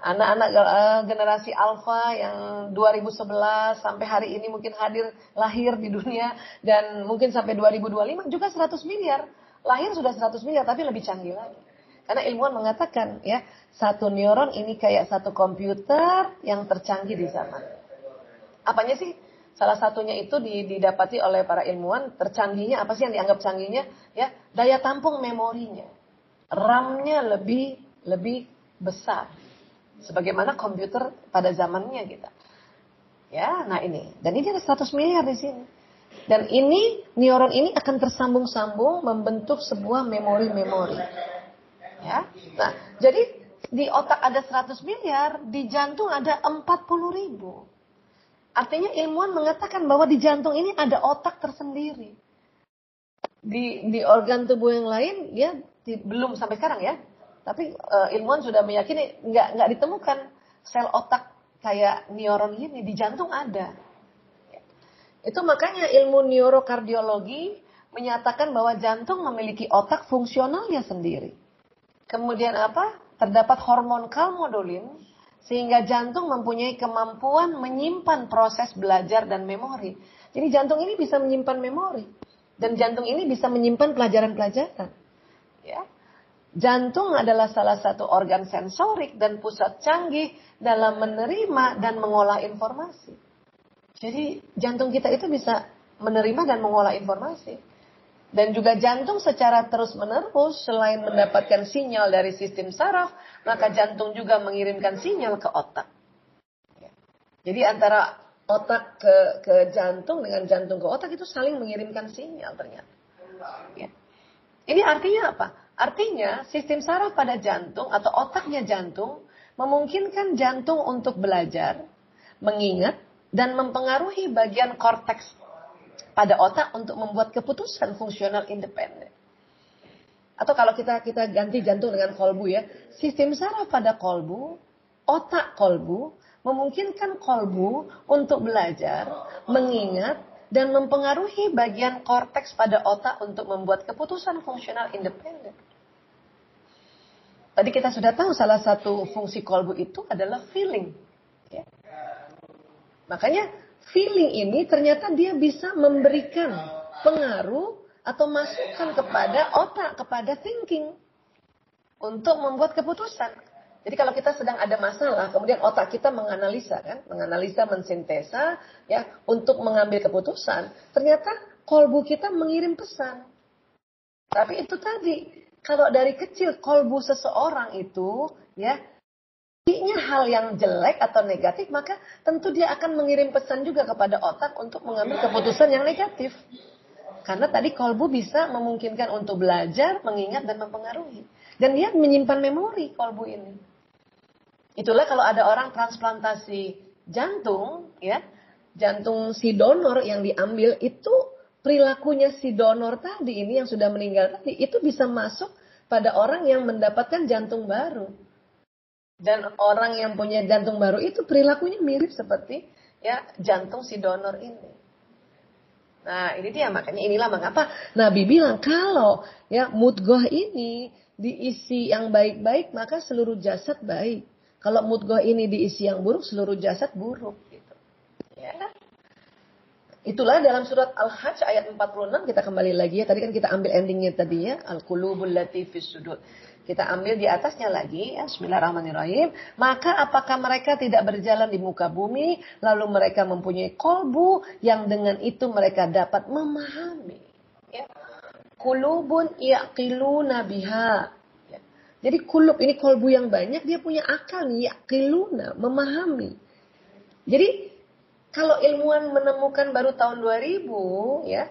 Anak-anak uh, generasi alfa yang 2011 sampai hari ini mungkin hadir lahir di dunia dan mungkin sampai 2025 juga 100 miliar lahir sudah 100 miliar tapi lebih canggih lagi. Karena ilmuwan mengatakan ya, satu neuron ini kayak satu komputer yang tercanggih di zaman. Apanya sih? Salah satunya itu didapati oleh para ilmuwan, tercanggihnya apa sih yang dianggap canggihnya? Ya, daya tampung memorinya. RAM-nya lebih lebih besar. Sebagaimana komputer pada zamannya kita. Ya, nah ini. Dan ini ada 100 miliar di sini. Dan ini, neuron ini akan tersambung-sambung membentuk sebuah memori-memori. Ya. Nah, jadi di otak ada 100 miliar, di jantung ada 40 ribu. Artinya ilmuwan mengatakan bahwa di jantung ini ada otak tersendiri. Di, di organ tubuh yang lain, ya di, belum sampai sekarang ya. Tapi uh, ilmuwan sudah meyakini nggak nggak ditemukan sel otak kayak neuron ini di jantung ada. Itu makanya ilmu neurokardiologi menyatakan bahwa jantung memiliki otak fungsionalnya sendiri. Kemudian apa? Terdapat hormon kalmodulin sehingga jantung mempunyai kemampuan menyimpan proses belajar dan memori. Jadi jantung ini bisa menyimpan memori dan jantung ini bisa menyimpan pelajaran-pelajaran. Ya. Jantung adalah salah satu organ sensorik dan pusat canggih dalam menerima dan mengolah informasi. Jadi jantung kita itu bisa menerima dan mengolah informasi. Dan juga jantung secara terus-menerus selain mendapatkan sinyal dari sistem saraf, maka jantung juga mengirimkan sinyal ke otak. Jadi antara otak ke ke jantung dengan jantung ke otak itu saling mengirimkan sinyal ternyata. Ya. Ini artinya apa? Artinya sistem saraf pada jantung atau otaknya jantung memungkinkan jantung untuk belajar, mengingat, dan mempengaruhi bagian korteks pada otak untuk membuat keputusan fungsional independen. Atau kalau kita kita ganti jantung dengan kolbu ya, sistem saraf pada kolbu, otak kolbu memungkinkan kolbu untuk belajar, mengingat dan mempengaruhi bagian korteks pada otak untuk membuat keputusan fungsional independen. Tadi kita sudah tahu salah satu fungsi kolbu itu adalah feeling. Ya. Makanya feeling ini ternyata dia bisa memberikan pengaruh atau masukan kepada otak, kepada thinking untuk membuat keputusan. Jadi kalau kita sedang ada masalah, kemudian otak kita menganalisa kan, menganalisa, mensintesa ya untuk mengambil keputusan, ternyata kolbu kita mengirim pesan. Tapi itu tadi, kalau dari kecil kolbu seseorang itu ya Jadinya hal yang jelek atau negatif, maka tentu dia akan mengirim pesan juga kepada otak untuk mengambil keputusan yang negatif. Karena tadi kolbu bisa memungkinkan untuk belajar, mengingat, dan mempengaruhi. Dan dia menyimpan memori kolbu ini. Itulah kalau ada orang transplantasi jantung, ya, jantung si donor yang diambil itu perilakunya si donor tadi ini yang sudah meninggal tadi itu bisa masuk pada orang yang mendapatkan jantung baru. Dan orang yang punya jantung baru itu perilakunya mirip seperti ya jantung si donor ini. Nah ini dia makanya inilah mengapa Nabi bilang kalau ya mudgoh ini diisi yang baik-baik maka seluruh jasad baik. Kalau mudgoh ini diisi yang buruk seluruh jasad buruk gitu. Ya. Itulah dalam surat Al-Hajj ayat 46 kita kembali lagi ya. Tadi kan kita ambil endingnya tadi ya. Al-qulubul latifis sudut. Kita ambil di atasnya lagi ya, Bismillahirrahmanirrahim. Maka apakah mereka tidak berjalan di muka bumi, lalu mereka mempunyai kolbu yang dengan itu mereka dapat memahami. Ya. Kulubun yaqiluna biha. Ya. Jadi kulub ini kolbu yang banyak, dia punya akal nih, yaqiluna, memahami. Jadi kalau ilmuwan menemukan baru tahun 2000 ya,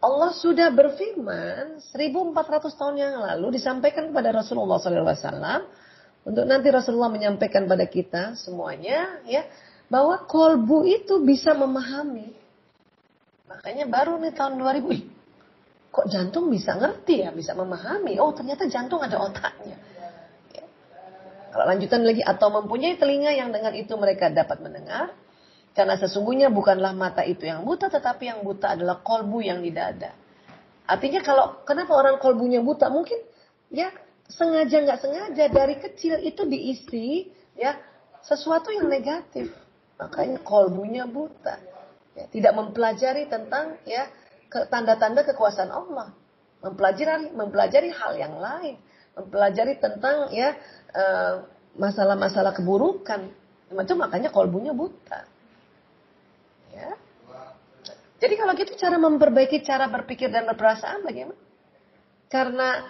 Allah sudah berfirman 1400 tahun yang lalu disampaikan kepada Rasulullah SAW untuk nanti Rasulullah menyampaikan pada kita semuanya ya bahwa kolbu itu bisa memahami. Makanya baru nih tahun 2000 kok jantung bisa ngerti ya, bisa memahami. Oh ternyata jantung ada otaknya. Ya. Kalau lanjutan lagi atau mempunyai telinga yang dengan itu mereka dapat mendengar karena sesungguhnya bukanlah mata itu yang buta, tetapi yang buta adalah kolbu yang di dada. Artinya kalau kenapa orang kolbunya buta? Mungkin ya sengaja nggak sengaja dari kecil itu diisi ya sesuatu yang negatif. Makanya kolbunya buta. Ya, tidak mempelajari tentang ya tanda-tanda ke, kekuasaan Allah. Mempelajari mempelajari hal yang lain, mempelajari tentang ya eh, masalah-masalah keburukan. Itu makanya kolbunya buta. Ya. Jadi kalau gitu cara memperbaiki cara berpikir dan berperasaan bagaimana? Karena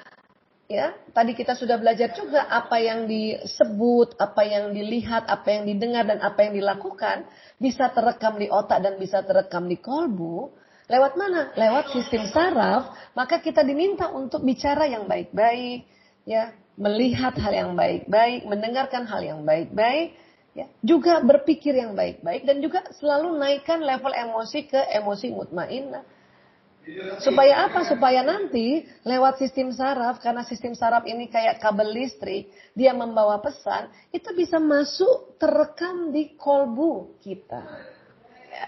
ya tadi kita sudah belajar juga apa yang disebut, apa yang dilihat, apa yang didengar dan apa yang dilakukan bisa terekam di otak dan bisa terekam di kolbu. Lewat mana? Lewat sistem saraf. Maka kita diminta untuk bicara yang baik-baik, ya, melihat hal yang baik-baik, mendengarkan hal yang baik-baik, Ya, juga berpikir yang baik-baik dan juga selalu naikkan level emosi ke emosi mutmainnah. Supaya apa? Supaya nanti lewat sistem saraf, karena sistem saraf ini kayak kabel listrik, dia membawa pesan, itu bisa masuk terekam di kolbu kita. Ya.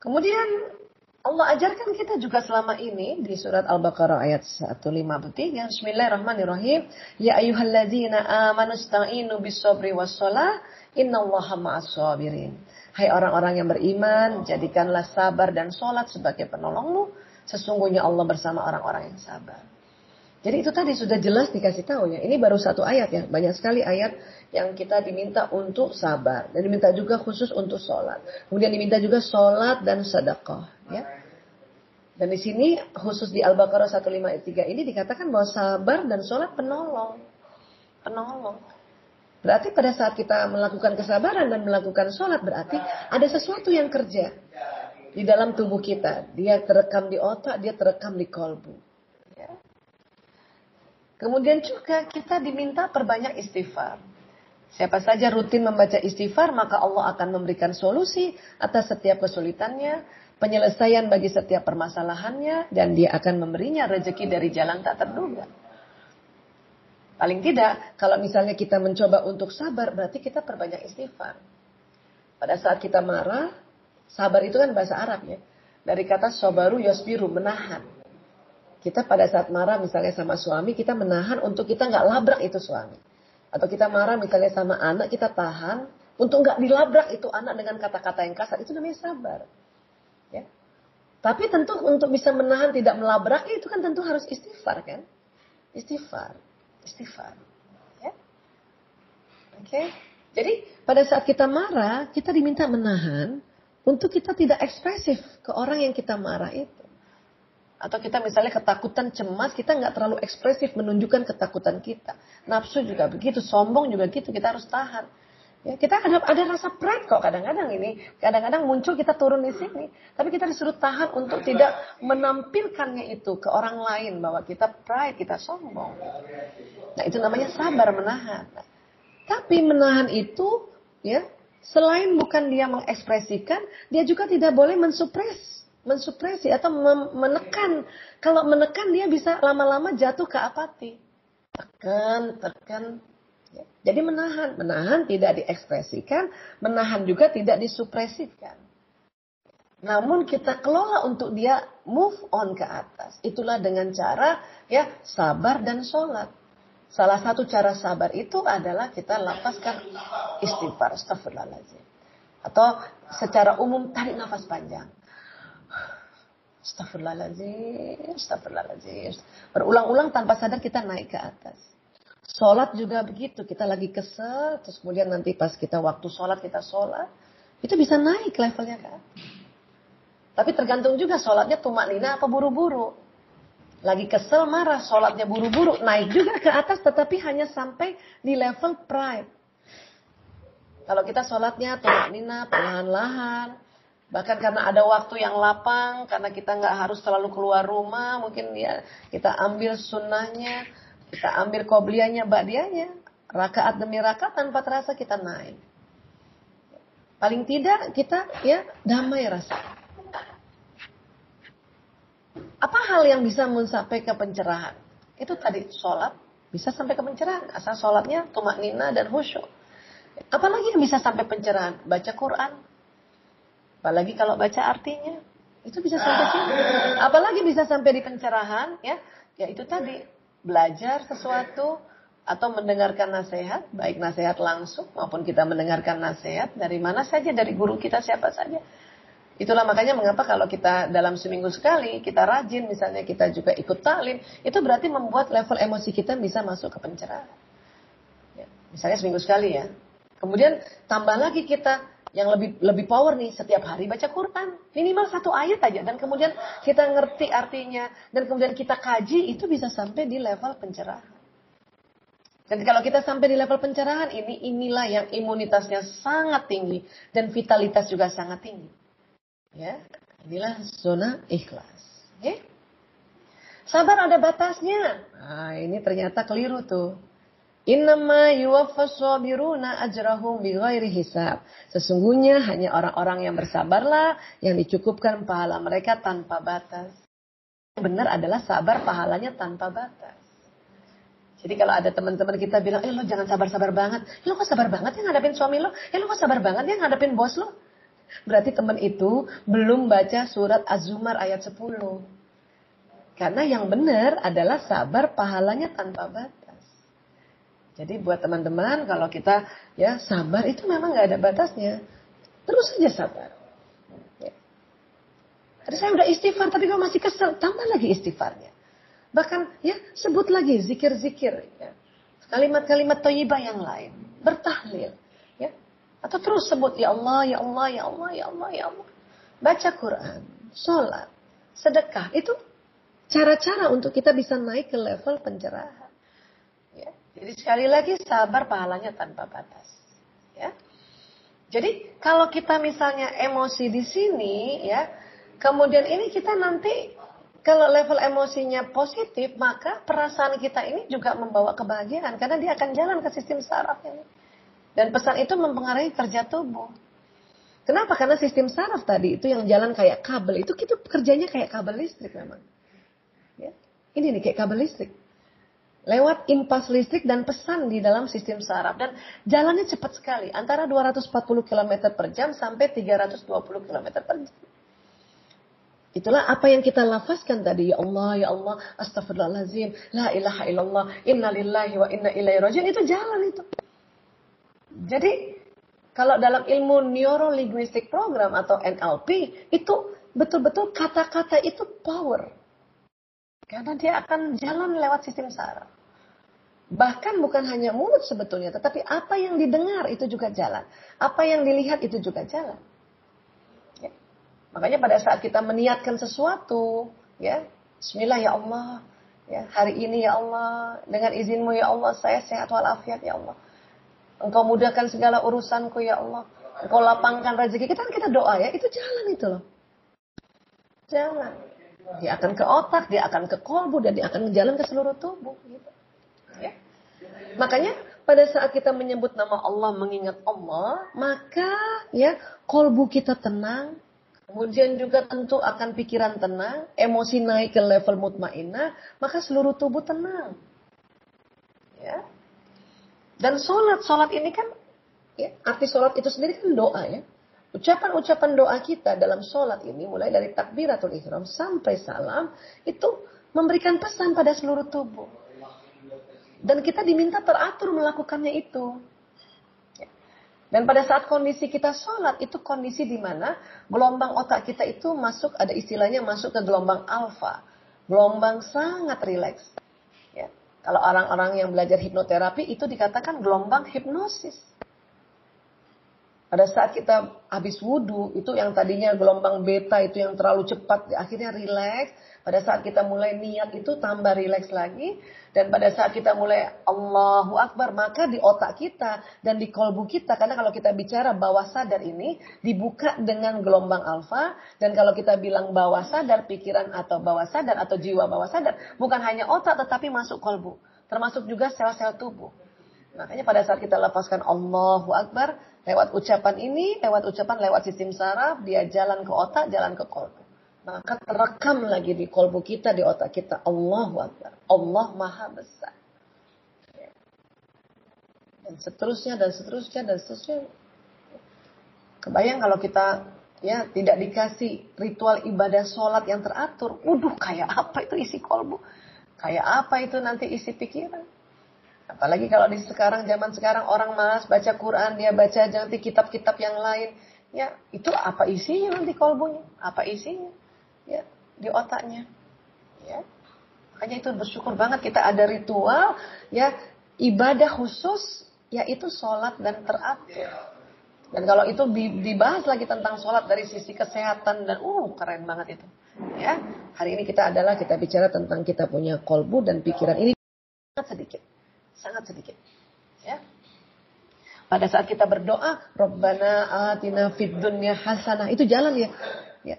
Kemudian Allah ajarkan kita juga selama ini di surat Al-Baqarah ayat 153. Bismillahirrahmanirrahim. Ya ayyuhalladzina amanu sta'inu bis-sabri was-shalah. Innallaha ma'as. Hai orang-orang yang beriman, jadikanlah sabar dan sholat sebagai penolongmu. Sesungguhnya Allah bersama orang-orang yang sabar. Jadi itu tadi sudah jelas dikasih tahu ya. Ini baru satu ayat ya. Banyak sekali ayat yang kita diminta untuk sabar. Dan diminta juga khusus untuk sholat. Kemudian diminta juga sholat dan sedekah. Ya. Dan di sini khusus di Al-Baqarah 153 ini dikatakan bahwa sabar dan sholat penolong. Penolong. Berarti pada saat kita melakukan kesabaran dan melakukan sholat berarti ada sesuatu yang kerja di dalam tubuh kita. Dia terekam di otak, dia terekam di kolbu. Kemudian juga kita diminta perbanyak istighfar. Siapa saja rutin membaca istighfar, maka Allah akan memberikan solusi atas setiap kesulitannya, penyelesaian bagi setiap permasalahannya, dan dia akan memberinya rezeki dari jalan tak terduga. Paling tidak, kalau misalnya kita mencoba untuk sabar, berarti kita perbanyak istighfar. Pada saat kita marah, sabar itu kan bahasa Arab ya. Dari kata sobaru yosbiru, menahan. Kita pada saat marah misalnya sama suami, kita menahan untuk kita nggak labrak itu suami. Atau kita marah misalnya sama anak, kita tahan untuk nggak dilabrak itu anak dengan kata-kata yang kasar. Itu namanya sabar. Ya. Tapi tentu untuk bisa menahan tidak melabrak itu kan tentu harus istighfar kan? Istighfar. Istighfar. Oke. Okay? Jadi pada saat kita marah, kita diminta menahan untuk kita tidak ekspresif ke orang yang kita marah itu. Atau kita misalnya ketakutan, cemas, kita nggak terlalu ekspresif menunjukkan ketakutan kita. Nafsu juga begitu, sombong juga gitu, kita harus tahan. Ya, kita ada, ada rasa pride kok kadang-kadang ini. Kadang-kadang muncul kita turun di sini. Tapi kita disuruh tahan untuk tidak menampilkannya itu ke orang lain. Bahwa kita pride, kita sombong. Nah itu namanya sabar menahan. Tapi menahan itu, ya, selain bukan dia mengekspresikan, dia juga tidak boleh mensupres, mensupresi atau menekan. Kalau menekan dia bisa lama-lama jatuh ke apati. Tekan, tekan. Ya. Jadi menahan, menahan tidak diekspresikan, menahan juga tidak disupresikan. Namun kita kelola untuk dia move on ke atas. Itulah dengan cara ya sabar dan sholat. Salah satu cara sabar itu adalah kita lapaskan istighfar, astagfirullahaladzim. Atau secara umum tarik nafas panjang. Astagfirullahaladzim, astagfirullahaladzim. Berulang-ulang tanpa sadar kita naik ke atas. Sholat juga begitu, kita lagi kesel, terus kemudian nanti pas kita waktu sholat, kita sholat. Itu bisa naik levelnya kan. Tapi tergantung juga sholatnya tumak nina apa buru-buru. Lagi kesel, marah, sholatnya buru-buru, naik juga ke atas tetapi hanya sampai di level pride. Kalau kita sholatnya tumak nina, perlahan-lahan, bahkan karena ada waktu yang lapang, karena kita nggak harus selalu keluar rumah, mungkin ya kita ambil sunnahnya, kita ambil koblianya, badianya, rakaat demi rakaat tanpa terasa kita naik. Paling tidak kita ya damai rasa. Apa hal yang bisa mencapai ke pencerahan? Itu tadi sholat bisa sampai ke pencerahan. Asal sholatnya tumak nina dan khusyuk. Apalagi yang bisa sampai pencerahan? Baca Quran. Apalagi kalau baca artinya. Itu bisa sampai sini. Apalagi bisa sampai di pencerahan. Ya, ya itu tadi. Belajar sesuatu atau mendengarkan nasihat, baik nasihat langsung maupun kita mendengarkan nasihat dari mana saja, dari guru kita siapa saja. Itulah makanya mengapa kalau kita dalam seminggu sekali kita rajin misalnya kita juga ikut talim itu berarti membuat level emosi kita bisa masuk ke pencerahan. Ya, misalnya seminggu sekali ya. Kemudian tambah lagi kita yang lebih lebih power nih setiap hari baca Quran minimal satu ayat aja dan kemudian kita ngerti artinya dan kemudian kita kaji itu bisa sampai di level pencerahan. Dan kalau kita sampai di level pencerahan ini inilah yang imunitasnya sangat tinggi dan vitalitas juga sangat tinggi. Ya, inilah zona ikhlas. Ya. Sabar ada batasnya. Nah, ini ternyata keliru tuh. Innama yuwaffas ajrahum bighairi hisab. Sesungguhnya hanya orang-orang yang bersabarlah yang dicukupkan pahala mereka tanpa batas. Yang benar adalah sabar pahalanya tanpa batas. Jadi kalau ada teman-teman kita bilang, eh lo jangan sabar-sabar banget. Eh, lo kok sabar banget ya ngadepin suami lo? Eh lo kok sabar banget ya ngadepin bos lo? Berarti teman itu belum baca surat Az-Zumar ayat 10. Karena yang benar adalah sabar pahalanya tanpa batas. Jadi buat teman-teman kalau kita ya sabar itu memang nggak ada batasnya. Terus saja sabar. Ya. Saya udah istighfar tapi kalau masih kesel, tambah lagi istighfarnya. Bahkan ya sebut lagi zikir-zikir. Ya. Kalimat-kalimat toyibah yang lain. Bertahlil. Atau terus sebut ya Allah, ya Allah, ya Allah, ya Allah, ya Allah. Baca Quran, sholat, sedekah. Itu cara-cara untuk kita bisa naik ke level pencerahan. Jadi sekali lagi sabar pahalanya tanpa batas. Ya. Jadi kalau kita misalnya emosi di sini ya, kemudian ini kita nanti kalau level emosinya positif, maka perasaan kita ini juga membawa kebahagiaan karena dia akan jalan ke sistem saraf ini. Dan pesan itu mempengaruhi kerja tubuh. Kenapa? Karena sistem saraf tadi itu yang jalan kayak kabel itu kita kerjanya kayak kabel listrik memang. Ya. Ini nih kayak kabel listrik. Lewat impas listrik dan pesan di dalam sistem saraf dan jalannya cepat sekali antara 240 km per jam sampai 320 km per jam. Itulah apa yang kita lafazkan tadi. Ya Allah, ya Allah, astagfirullahaladzim, la ilaha illallah, inna lillahi wa inna ilaihi rajiun. Itu jalan itu. Jadi kalau dalam ilmu neurolinguistic program atau NLP itu betul-betul kata-kata itu power. Karena dia akan jalan lewat sistem saraf. Bahkan bukan hanya mulut sebetulnya, tetapi apa yang didengar itu juga jalan. Apa yang dilihat itu juga jalan. Ya. Makanya pada saat kita meniatkan sesuatu, ya, Bismillah ya Allah, ya, hari ini ya Allah, dengan izinmu ya Allah, saya sehat walafiat ya Allah. Engkau mudahkan segala urusanku ya Allah. Engkau lapangkan rezeki kita kan kita doa ya, itu jalan itu loh. Jalan. Dia akan ke otak, dia akan ke kolbu, dan dia akan jalan ke seluruh tubuh. Gitu. Ya. Makanya pada saat kita menyebut nama Allah, mengingat Allah, maka ya kolbu kita tenang, kemudian juga tentu akan pikiran tenang, emosi naik ke level mutmainah, maka seluruh tubuh tenang. Ya. Dan sholat, sholat ini kan, ya, arti sholat itu sendiri kan doa ya. Ucapan-ucapan doa kita dalam sholat ini mulai dari takbiratul ihram sampai salam itu memberikan pesan pada seluruh tubuh. Dan kita diminta teratur melakukannya itu. Dan pada saat kondisi kita sholat, itu kondisi di mana gelombang otak kita itu masuk, ada istilahnya masuk ke gelombang alfa. Gelombang sangat rileks. Ya. Kalau orang-orang yang belajar hipnoterapi, itu dikatakan gelombang hipnosis. Pada saat kita habis wudhu, itu yang tadinya gelombang beta itu yang terlalu cepat, akhirnya rileks. Pada saat kita mulai niat itu tambah rileks lagi. Dan pada saat kita mulai Allahu Akbar, maka di otak kita dan di kolbu kita, karena kalau kita bicara bawah sadar ini, dibuka dengan gelombang alfa. Dan kalau kita bilang bawah sadar, pikiran atau bawah sadar atau jiwa bawah sadar, bukan hanya otak tetapi masuk kolbu. Termasuk juga sel-sel tubuh. Makanya pada saat kita lepaskan Allahu Akbar, lewat ucapan ini, lewat ucapan lewat sistem saraf, dia jalan ke otak, jalan ke kolbu. Maka terekam lagi di kolbu kita, di otak kita, Allahu Akbar. Allah Maha Besar. Dan seterusnya, dan seterusnya, dan seterusnya. Kebayang kalau kita ya tidak dikasih ritual ibadah sholat yang teratur. Waduh, kayak apa itu isi kolbu? Kayak apa itu nanti isi pikiran? Apalagi kalau di sekarang zaman sekarang orang malas baca Quran, dia baca nanti kitab-kitab yang lain. Ya, itu apa isinya nanti kolbunya? Apa isinya? Ya, di otaknya. Ya. Makanya itu bersyukur banget kita ada ritual ya ibadah khusus yaitu sholat dan teratur. Dan kalau itu dibahas lagi tentang sholat dari sisi kesehatan dan uh keren banget itu. Ya, hari ini kita adalah kita bicara tentang kita punya kolbu dan pikiran ini sedikit. Sangat sedikit. Ya. Pada saat kita berdoa, Rabbana atina fid hasanah. Itu jalan ya. Ya,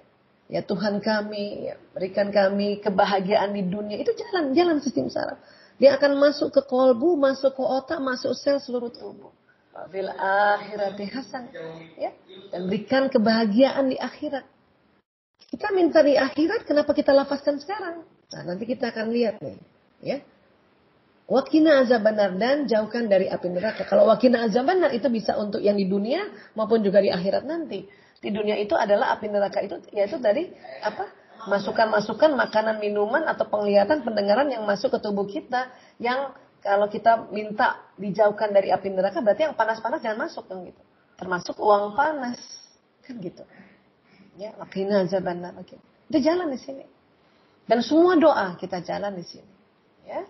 ya Tuhan kami, ya, berikan kami kebahagiaan di dunia. Itu jalan, jalan sistem saraf. Dia akan masuk ke kolbu, masuk ke otak, masuk sel seluruh tubuh. Fil akhirati hasan. Ya. Dan berikan kebahagiaan di akhirat. Kita minta di akhirat, kenapa kita lafazkan sekarang? Nah, nanti kita akan lihat nih. Ya. Wakina azab benar dan jauhkan dari api neraka. Kalau wakina azab benar itu bisa untuk yang di dunia maupun juga di akhirat nanti. Di dunia itu adalah api neraka itu yaitu dari apa? Masukan-masukan makanan, minuman atau penglihatan, pendengaran yang masuk ke tubuh kita yang kalau kita minta dijauhkan dari api neraka berarti yang panas-panas jangan masuk kan gitu. Termasuk uang panas kan gitu. Ya, wakina azab benar. Oke. Itu jalan di sini. Dan semua doa kita jalan di sini. Ya.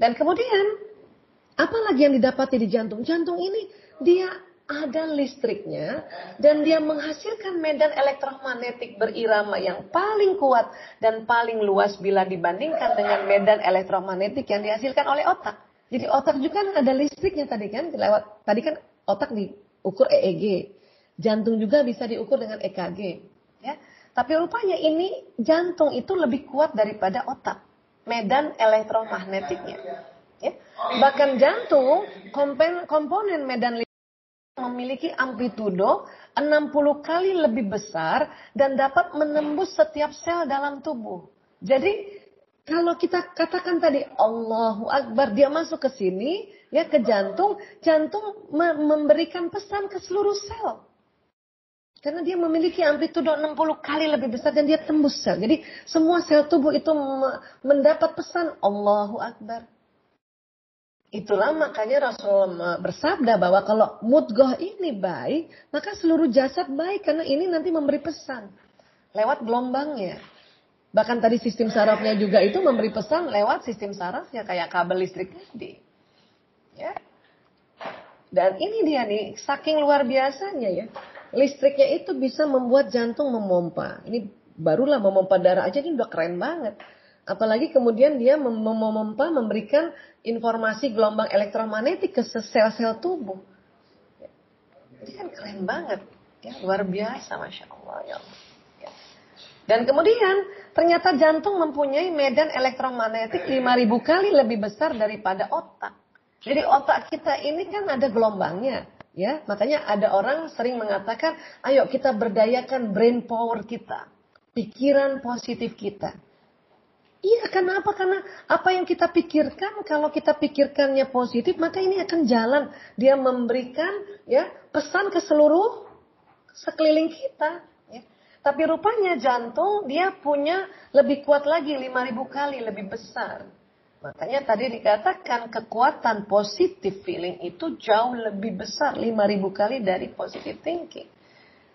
Dan kemudian, apa lagi yang didapati di jantung? Jantung ini dia ada listriknya dan dia menghasilkan medan elektromagnetik berirama yang paling kuat dan paling luas bila dibandingkan dengan medan elektromagnetik yang dihasilkan oleh otak. Jadi otak juga kan ada listriknya tadi kan lewat tadi kan otak diukur EEG. Jantung juga bisa diukur dengan EKG, ya. Tapi rupanya ini jantung itu lebih kuat daripada otak medan elektromagnetiknya. Ya. Bahkan jantung, komponen, komponen medan memiliki amplitudo 60 kali lebih besar dan dapat menembus setiap sel dalam tubuh. Jadi kalau kita katakan tadi Allahu Akbar dia masuk ke sini ya ke jantung, jantung memberikan pesan ke seluruh sel. Karena dia memiliki amplitudo 60 kali lebih besar dan dia tembus sel. Jadi semua sel tubuh itu mendapat pesan Allahu Akbar. Itulah makanya Rasulullah bersabda bahwa kalau mudgoh ini baik, maka seluruh jasad baik. Karena ini nanti memberi pesan. Lewat gelombangnya. Bahkan tadi sistem sarafnya juga itu memberi pesan lewat sistem sarafnya kayak kabel listrik tadi. Ya. Dan ini dia nih, saking luar biasanya ya. Listriknya itu bisa membuat jantung memompa. Ini barulah memompa darah aja ini udah keren banget. Apalagi kemudian dia mem memompa memberikan informasi gelombang elektromagnetik ke sel-sel tubuh. Ini kan keren banget. Ya, luar biasa, Masya Allah. Ya Allah. Dan kemudian ternyata jantung mempunyai medan elektromagnetik 5000 kali lebih besar daripada otak. Jadi otak kita ini kan ada gelombangnya. Ya, makanya ada orang sering mengatakan, ayo kita berdayakan brain power kita, pikiran positif kita. Iya, kenapa? Karena apa yang kita pikirkan, kalau kita pikirkannya positif, maka ini akan jalan. Dia memberikan ya pesan ke seluruh sekeliling kita. Tapi rupanya jantung dia punya lebih kuat lagi 5000 kali lebih besar. Makanya tadi dikatakan kekuatan positive feeling itu jauh lebih besar 5000 kali dari positive thinking.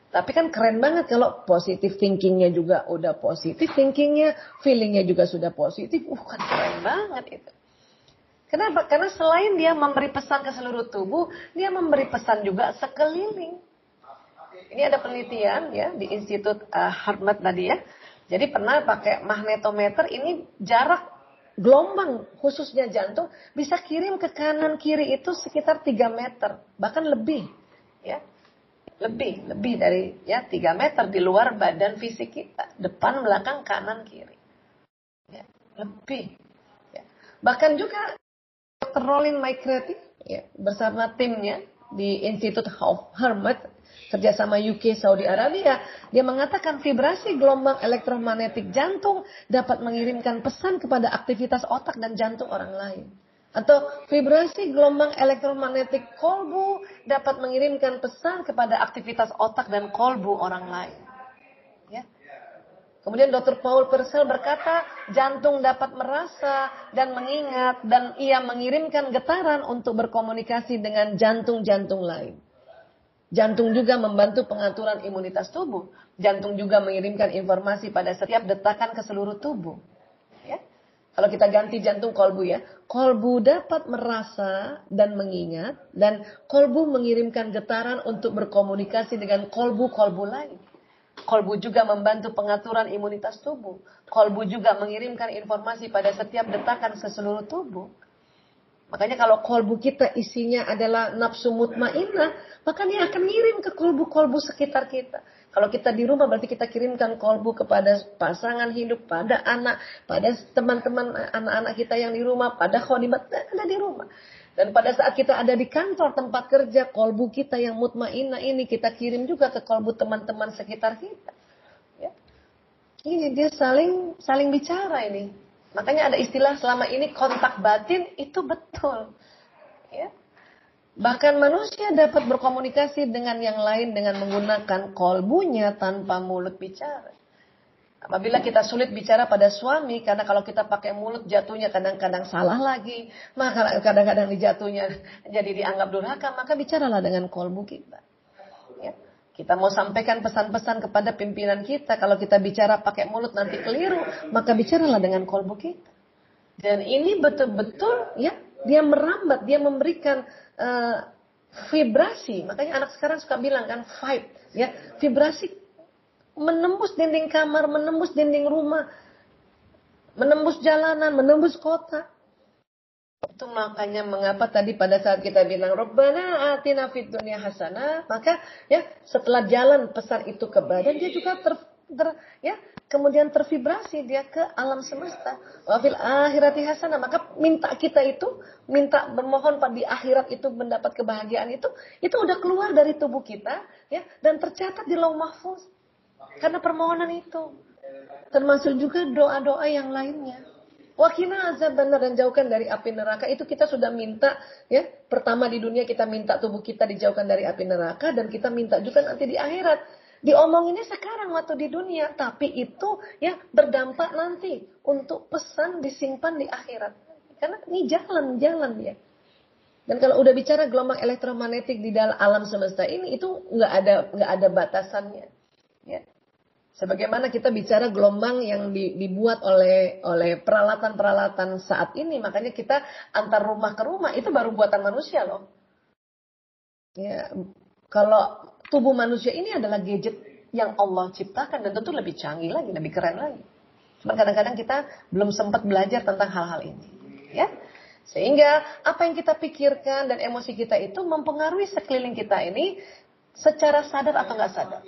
Tapi kan keren banget kalau positive thinkingnya juga udah positive thinkingnya, feelingnya juga sudah positif. Uh kan keren banget itu. Kenapa? Karena selain dia memberi pesan ke seluruh tubuh, dia memberi pesan juga sekeliling. Ini ada penelitian ya di Institut uh, Harvard tadi ya. Jadi pernah pakai magnetometer ini jarak gelombang khususnya jantung bisa kirim ke kanan kiri itu sekitar 3 meter bahkan lebih ya lebih lebih dari ya 3 meter di luar badan fisik kita depan belakang kanan kiri ya, lebih ya. bahkan juga Dr. Rolin McCarthy ya, bersama timnya di Institut Harvard kerjasama UK Saudi Arabia, dia mengatakan vibrasi gelombang elektromagnetik jantung dapat mengirimkan pesan kepada aktivitas otak dan jantung orang lain. Atau vibrasi gelombang elektromagnetik kolbu dapat mengirimkan pesan kepada aktivitas otak dan kolbu orang lain. Ya. Kemudian Dr. Paul Purcell berkata, jantung dapat merasa dan mengingat dan ia mengirimkan getaran untuk berkomunikasi dengan jantung-jantung lain. Jantung juga membantu pengaturan imunitas tubuh. Jantung juga mengirimkan informasi pada setiap detakan ke seluruh tubuh. Ya. Kalau kita ganti jantung kolbu ya, kolbu dapat merasa dan mengingat dan kolbu mengirimkan getaran untuk berkomunikasi dengan kolbu-kolbu lain. Kolbu juga membantu pengaturan imunitas tubuh. Kolbu juga mengirimkan informasi pada setiap detakan ke seluruh tubuh. Makanya kalau kolbu kita isinya adalah nafsu mutmainnah, maka dia akan ngirim ke kolbu-kolbu sekitar kita. Kalau kita di rumah berarti kita kirimkan kolbu kepada pasangan hidup, pada anak, pada teman-teman anak-anak kita yang di rumah, pada khodimat ada di rumah. Dan pada saat kita ada di kantor tempat kerja, kolbu kita yang mutmainnah ini kita kirim juga ke kolbu teman-teman sekitar kita. Ya. Ini dia saling saling bicara ini. Makanya ada istilah selama ini kontak batin itu betul. Ya. Bahkan manusia dapat berkomunikasi dengan yang lain dengan menggunakan kolbunya tanpa mulut bicara. Apabila kita sulit bicara pada suami, karena kalau kita pakai mulut jatuhnya kadang-kadang salah lagi, maka kadang-kadang dijatuhnya jadi dianggap durhaka, maka bicaralah dengan kolbu kita. Kita mau sampaikan pesan-pesan kepada pimpinan kita, kalau kita bicara pakai mulut nanti keliru, maka bicaralah dengan kolbu kita. Dan ini betul-betul ya dia merambat, dia memberikan uh, vibrasi. Makanya anak sekarang suka bilang kan vibe, ya vibrasi menembus dinding kamar, menembus dinding rumah, menembus jalanan, menembus kota. Itu makanya mengapa tadi pada saat kita bilang Rabbana atina fid dunya hasanah, maka ya setelah jalan pesan itu ke badan dia juga ter, ter ya kemudian tervibrasi dia ke alam semesta. Wafil akhirati hasanah, maka minta kita itu minta bermohon pada di akhirat itu mendapat kebahagiaan itu itu udah keluar dari tubuh kita ya dan tercatat di lauh mahfuz. Karena permohonan itu. Termasuk juga doa-doa yang lainnya. Wakina azab benar dan jauhkan dari api neraka. Itu kita sudah minta ya. Pertama di dunia kita minta tubuh kita dijauhkan dari api neraka dan kita minta juga nanti di akhirat. Diomonginnya sekarang waktu di dunia tapi itu ya berdampak nanti untuk pesan disimpan di akhirat. Karena ini jalan jalan ya. Dan kalau udah bicara gelombang elektromagnetik di dalam alam semesta ini itu nggak ada nggak ada batasannya. ya Sebagaimana kita bicara gelombang yang dibuat oleh oleh peralatan-peralatan saat ini, makanya kita antar rumah ke rumah itu baru buatan manusia loh. Ya, kalau tubuh manusia ini adalah gadget yang Allah ciptakan dan tentu lebih canggih lagi, lebih keren lagi. Cuma kadang-kadang kita belum sempat belajar tentang hal-hal ini, ya. Sehingga apa yang kita pikirkan dan emosi kita itu mempengaruhi sekeliling kita ini secara sadar atau nggak sadar.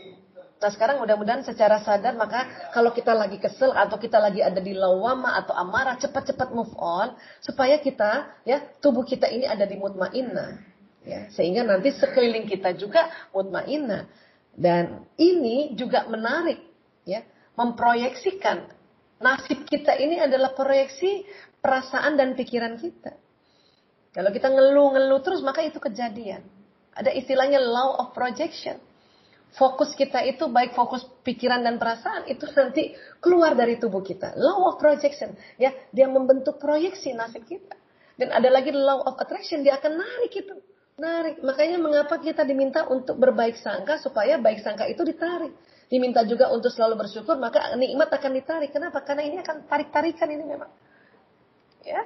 Nah sekarang mudah-mudahan secara sadar maka kalau kita lagi kesel atau kita lagi ada di lawama atau amarah cepat-cepat move on supaya kita ya tubuh kita ini ada di mutmainnah ya sehingga nanti sekeliling kita juga mutmainnah dan ini juga menarik ya memproyeksikan nasib kita ini adalah proyeksi perasaan dan pikiran kita. Kalau kita ngeluh-ngeluh terus maka itu kejadian. Ada istilahnya law of projection fokus kita itu baik fokus pikiran dan perasaan itu nanti keluar dari tubuh kita. Law of projection, ya, dia membentuk proyeksi nasib kita. Dan ada lagi law of attraction, dia akan narik itu. Narik. Makanya mengapa kita diminta untuk berbaik sangka supaya baik sangka itu ditarik. Diminta juga untuk selalu bersyukur, maka nikmat akan ditarik. Kenapa? Karena ini akan tarik-tarikan ini memang. Ya.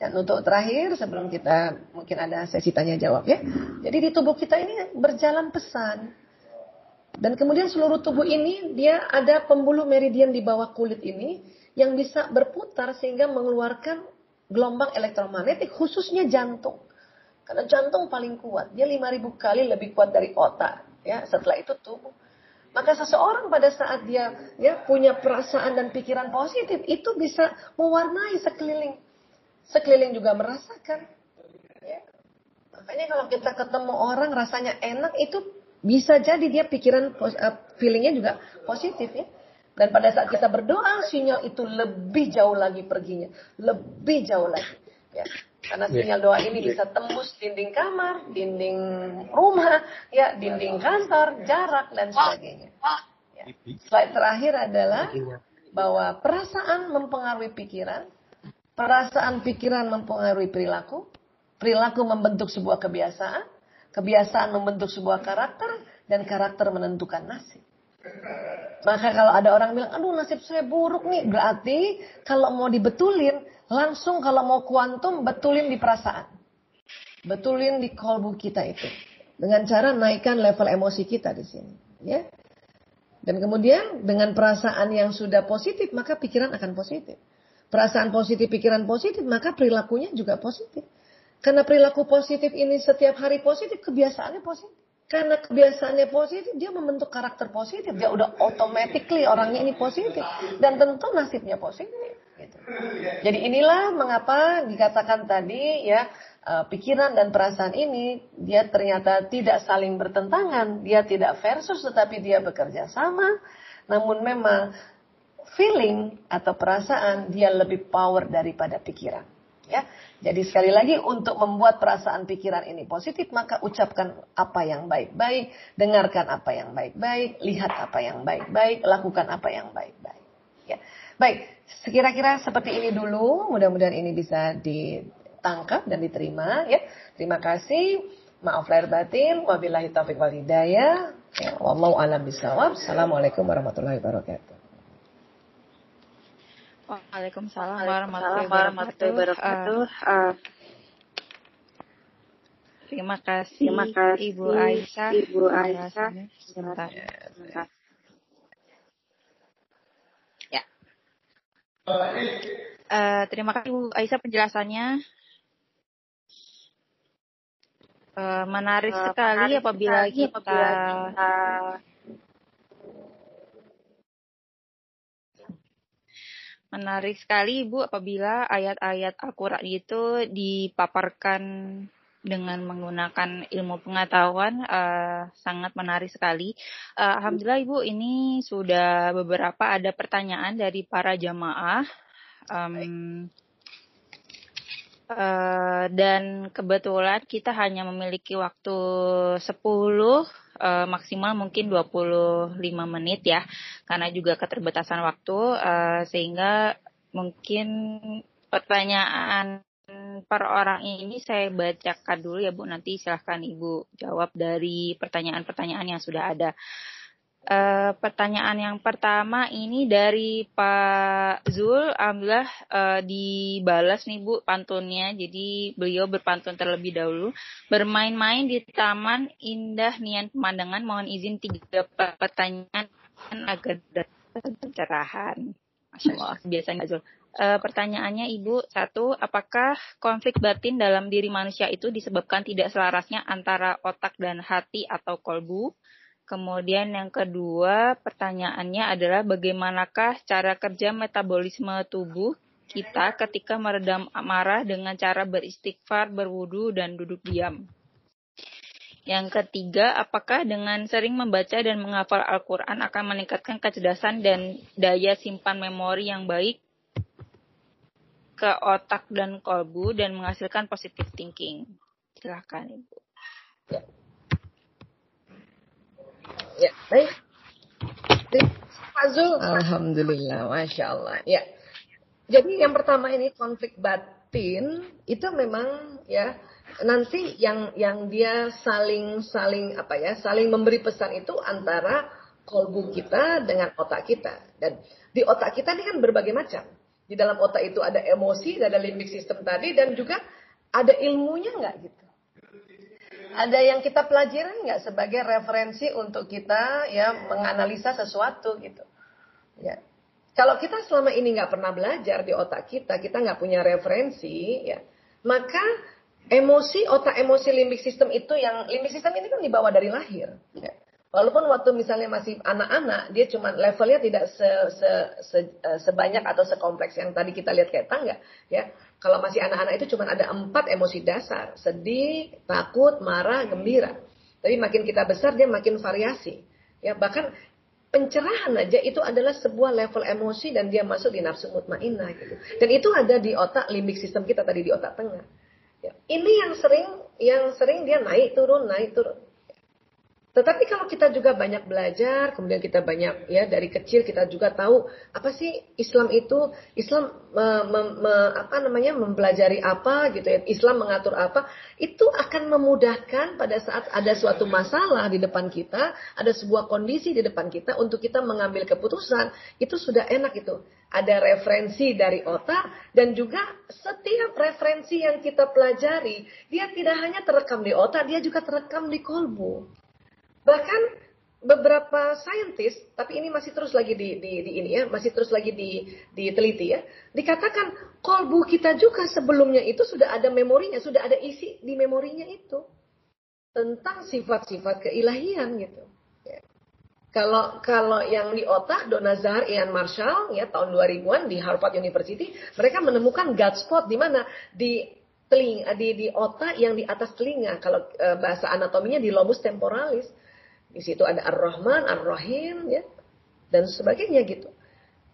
Dan untuk terakhir sebelum kita mungkin ada sesi tanya jawab ya. Jadi di tubuh kita ini berjalan pesan. Dan kemudian seluruh tubuh ini dia ada pembuluh meridian di bawah kulit ini yang bisa berputar sehingga mengeluarkan gelombang elektromagnetik khususnya jantung. Karena jantung paling kuat, dia 5000 kali lebih kuat dari otak, ya. Setelah itu tubuh. Maka seseorang pada saat dia ya punya perasaan dan pikiran positif itu bisa mewarnai sekeliling sekeliling juga merasakan. Ya. Makanya kalau kita ketemu orang rasanya enak itu bisa jadi dia pikiran uh, feelingnya juga positif ya. Dan pada saat kita berdoa sinyal itu lebih jauh lagi perginya, lebih jauh lagi. Ya. Karena ya. sinyal doa ini bisa tembus dinding kamar, dinding rumah, ya, dinding kantor, jarak dan sebagainya. Ya. Slide terakhir adalah bahwa perasaan mempengaruhi pikiran, Perasaan pikiran mempengaruhi perilaku, perilaku membentuk sebuah kebiasaan, kebiasaan membentuk sebuah karakter, dan karakter menentukan nasib. Maka kalau ada orang bilang, aduh nasib saya buruk nih, berarti kalau mau dibetulin, langsung kalau mau kuantum, betulin di perasaan. Betulin di kolbu kita itu. Dengan cara naikkan level emosi kita di sini. Ya. Dan kemudian dengan perasaan yang sudah positif, maka pikiran akan positif perasaan positif, pikiran positif, maka perilakunya juga positif. Karena perilaku positif ini setiap hari positif, kebiasaannya positif. Karena kebiasaannya positif, dia membentuk karakter positif. Dia udah automatically orangnya ini positif. Dan tentu nasibnya positif. Gitu. Jadi inilah mengapa dikatakan tadi ya eh, pikiran dan perasaan ini dia ternyata tidak saling bertentangan. Dia tidak versus tetapi dia bekerja sama. Namun memang feeling atau perasaan dia lebih power daripada pikiran. Ya. Jadi sekali lagi untuk membuat perasaan pikiran ini positif maka ucapkan apa yang baik-baik, dengarkan apa yang baik-baik, lihat apa yang baik-baik, lakukan apa yang baik-baik. Ya. Baik, sekira-kira seperti ini dulu. Mudah-mudahan ini bisa ditangkap dan diterima ya. Terima kasih. Maaf lahir batin. Wabillahi taufiq wal hidayah. Ya, wallahu alam bisawab. Assalamualaikum warahmatullahi wabarakatuh. Waalaikumsalam warahmatullahi wabarakatuh. Uh, terima kasih, terima kasih Ibu Aisyah. Ibu Aisyah. Sebentar. Ya. Uh, terima kasih Ibu Aisyah penjelasannya. Uh, menarik uh, sekali menarik apabila kita, apabila kita Menarik sekali Ibu apabila ayat-ayat Al-Quran itu dipaparkan dengan menggunakan ilmu pengetahuan uh, sangat menarik sekali. Uh, Alhamdulillah Ibu ini sudah beberapa ada pertanyaan dari para jamaah. Um, Uh, dan kebetulan kita hanya memiliki waktu 10 uh, maksimal mungkin 25 menit ya karena juga keterbatasan waktu uh, sehingga mungkin pertanyaan per orang ini saya bacakan dulu ya Bu nanti silahkan Ibu jawab dari pertanyaan-pertanyaan yang sudah ada. Uh, pertanyaan yang pertama ini dari Pak Zul, alhamdulillah uh, dibalas nih Bu pantunnya. Jadi beliau berpantun terlebih dahulu. Bermain-main di taman indah nian pemandangan. Mohon izin tiga pertanyaan agar dapat pencerahan. Masya Allah, biasanya Zul. Uh, pertanyaannya Ibu, satu, apakah konflik batin dalam diri manusia itu disebabkan tidak selarasnya antara otak dan hati atau kolbu? Kemudian yang kedua pertanyaannya adalah bagaimanakah cara kerja metabolisme tubuh kita ketika meredam amarah dengan cara beristighfar, berwudu, dan duduk diam. Yang ketiga, apakah dengan sering membaca dan menghafal Al-Quran akan meningkatkan kecerdasan dan daya simpan memori yang baik ke otak dan kolbu dan menghasilkan positive thinking? Silahkan Ibu. Ya. Ya, baik. Fazul, Alhamdulillah, Masya Allah. Ya. Jadi yang pertama ini konflik batin itu memang ya nanti yang yang dia saling saling apa ya saling memberi pesan itu antara kolbu kita dengan otak kita dan di otak kita ini kan berbagai macam di dalam otak itu ada emosi ada limbic system tadi dan juga ada ilmunya nggak gitu ada yang kita pelajari nggak sebagai referensi untuk kita ya menganalisa sesuatu gitu. Ya. Kalau kita selama ini nggak pernah belajar di otak kita, kita nggak punya referensi, ya, maka emosi otak emosi limbik sistem itu yang limbik sistem ini kan dibawa dari lahir. Ya. Walaupun waktu misalnya masih anak-anak, dia cuma levelnya tidak se, se, se, eh, sebanyak atau sekompleks yang tadi kita lihat kayak tangga, ya. Kalau masih anak-anak itu cuma ada empat emosi dasar. Sedih, takut, marah, gembira. Tapi makin kita besar dia makin variasi. Ya, bahkan pencerahan aja itu adalah sebuah level emosi dan dia masuk di nafsu mutmainah gitu. Dan itu ada di otak limbik sistem kita tadi di otak tengah. Ya. Ini yang sering yang sering dia naik turun naik turun. Tetapi kalau kita juga banyak belajar, kemudian kita banyak ya dari kecil kita juga tahu apa sih Islam itu, Islam me, me, me, apa namanya mempelajari apa gitu ya, Islam mengatur apa, itu akan memudahkan pada saat ada suatu masalah di depan kita, ada sebuah kondisi di depan kita untuk kita mengambil keputusan, itu sudah enak itu. Ada referensi dari otak dan juga setiap referensi yang kita pelajari, dia tidak hanya terekam di otak, dia juga terekam di kolbu. Bahkan beberapa saintis, tapi ini masih terus lagi di, di, di ini ya, masih terus lagi di, diteliti ya, dikatakan kolbu kita juga sebelumnya itu sudah ada memorinya, sudah ada isi di memorinya itu tentang sifat-sifat keilahian gitu. Ya. Kalau kalau yang di otak Donazar Ian Marshall ya tahun 2000-an di Harvard University, mereka menemukan gut spot di mana di telinga di di otak yang di atas telinga kalau e, bahasa anatominya di lobus temporalis di situ ada Ar-Rahman, Ar-Rahim, ya, dan sebagainya gitu.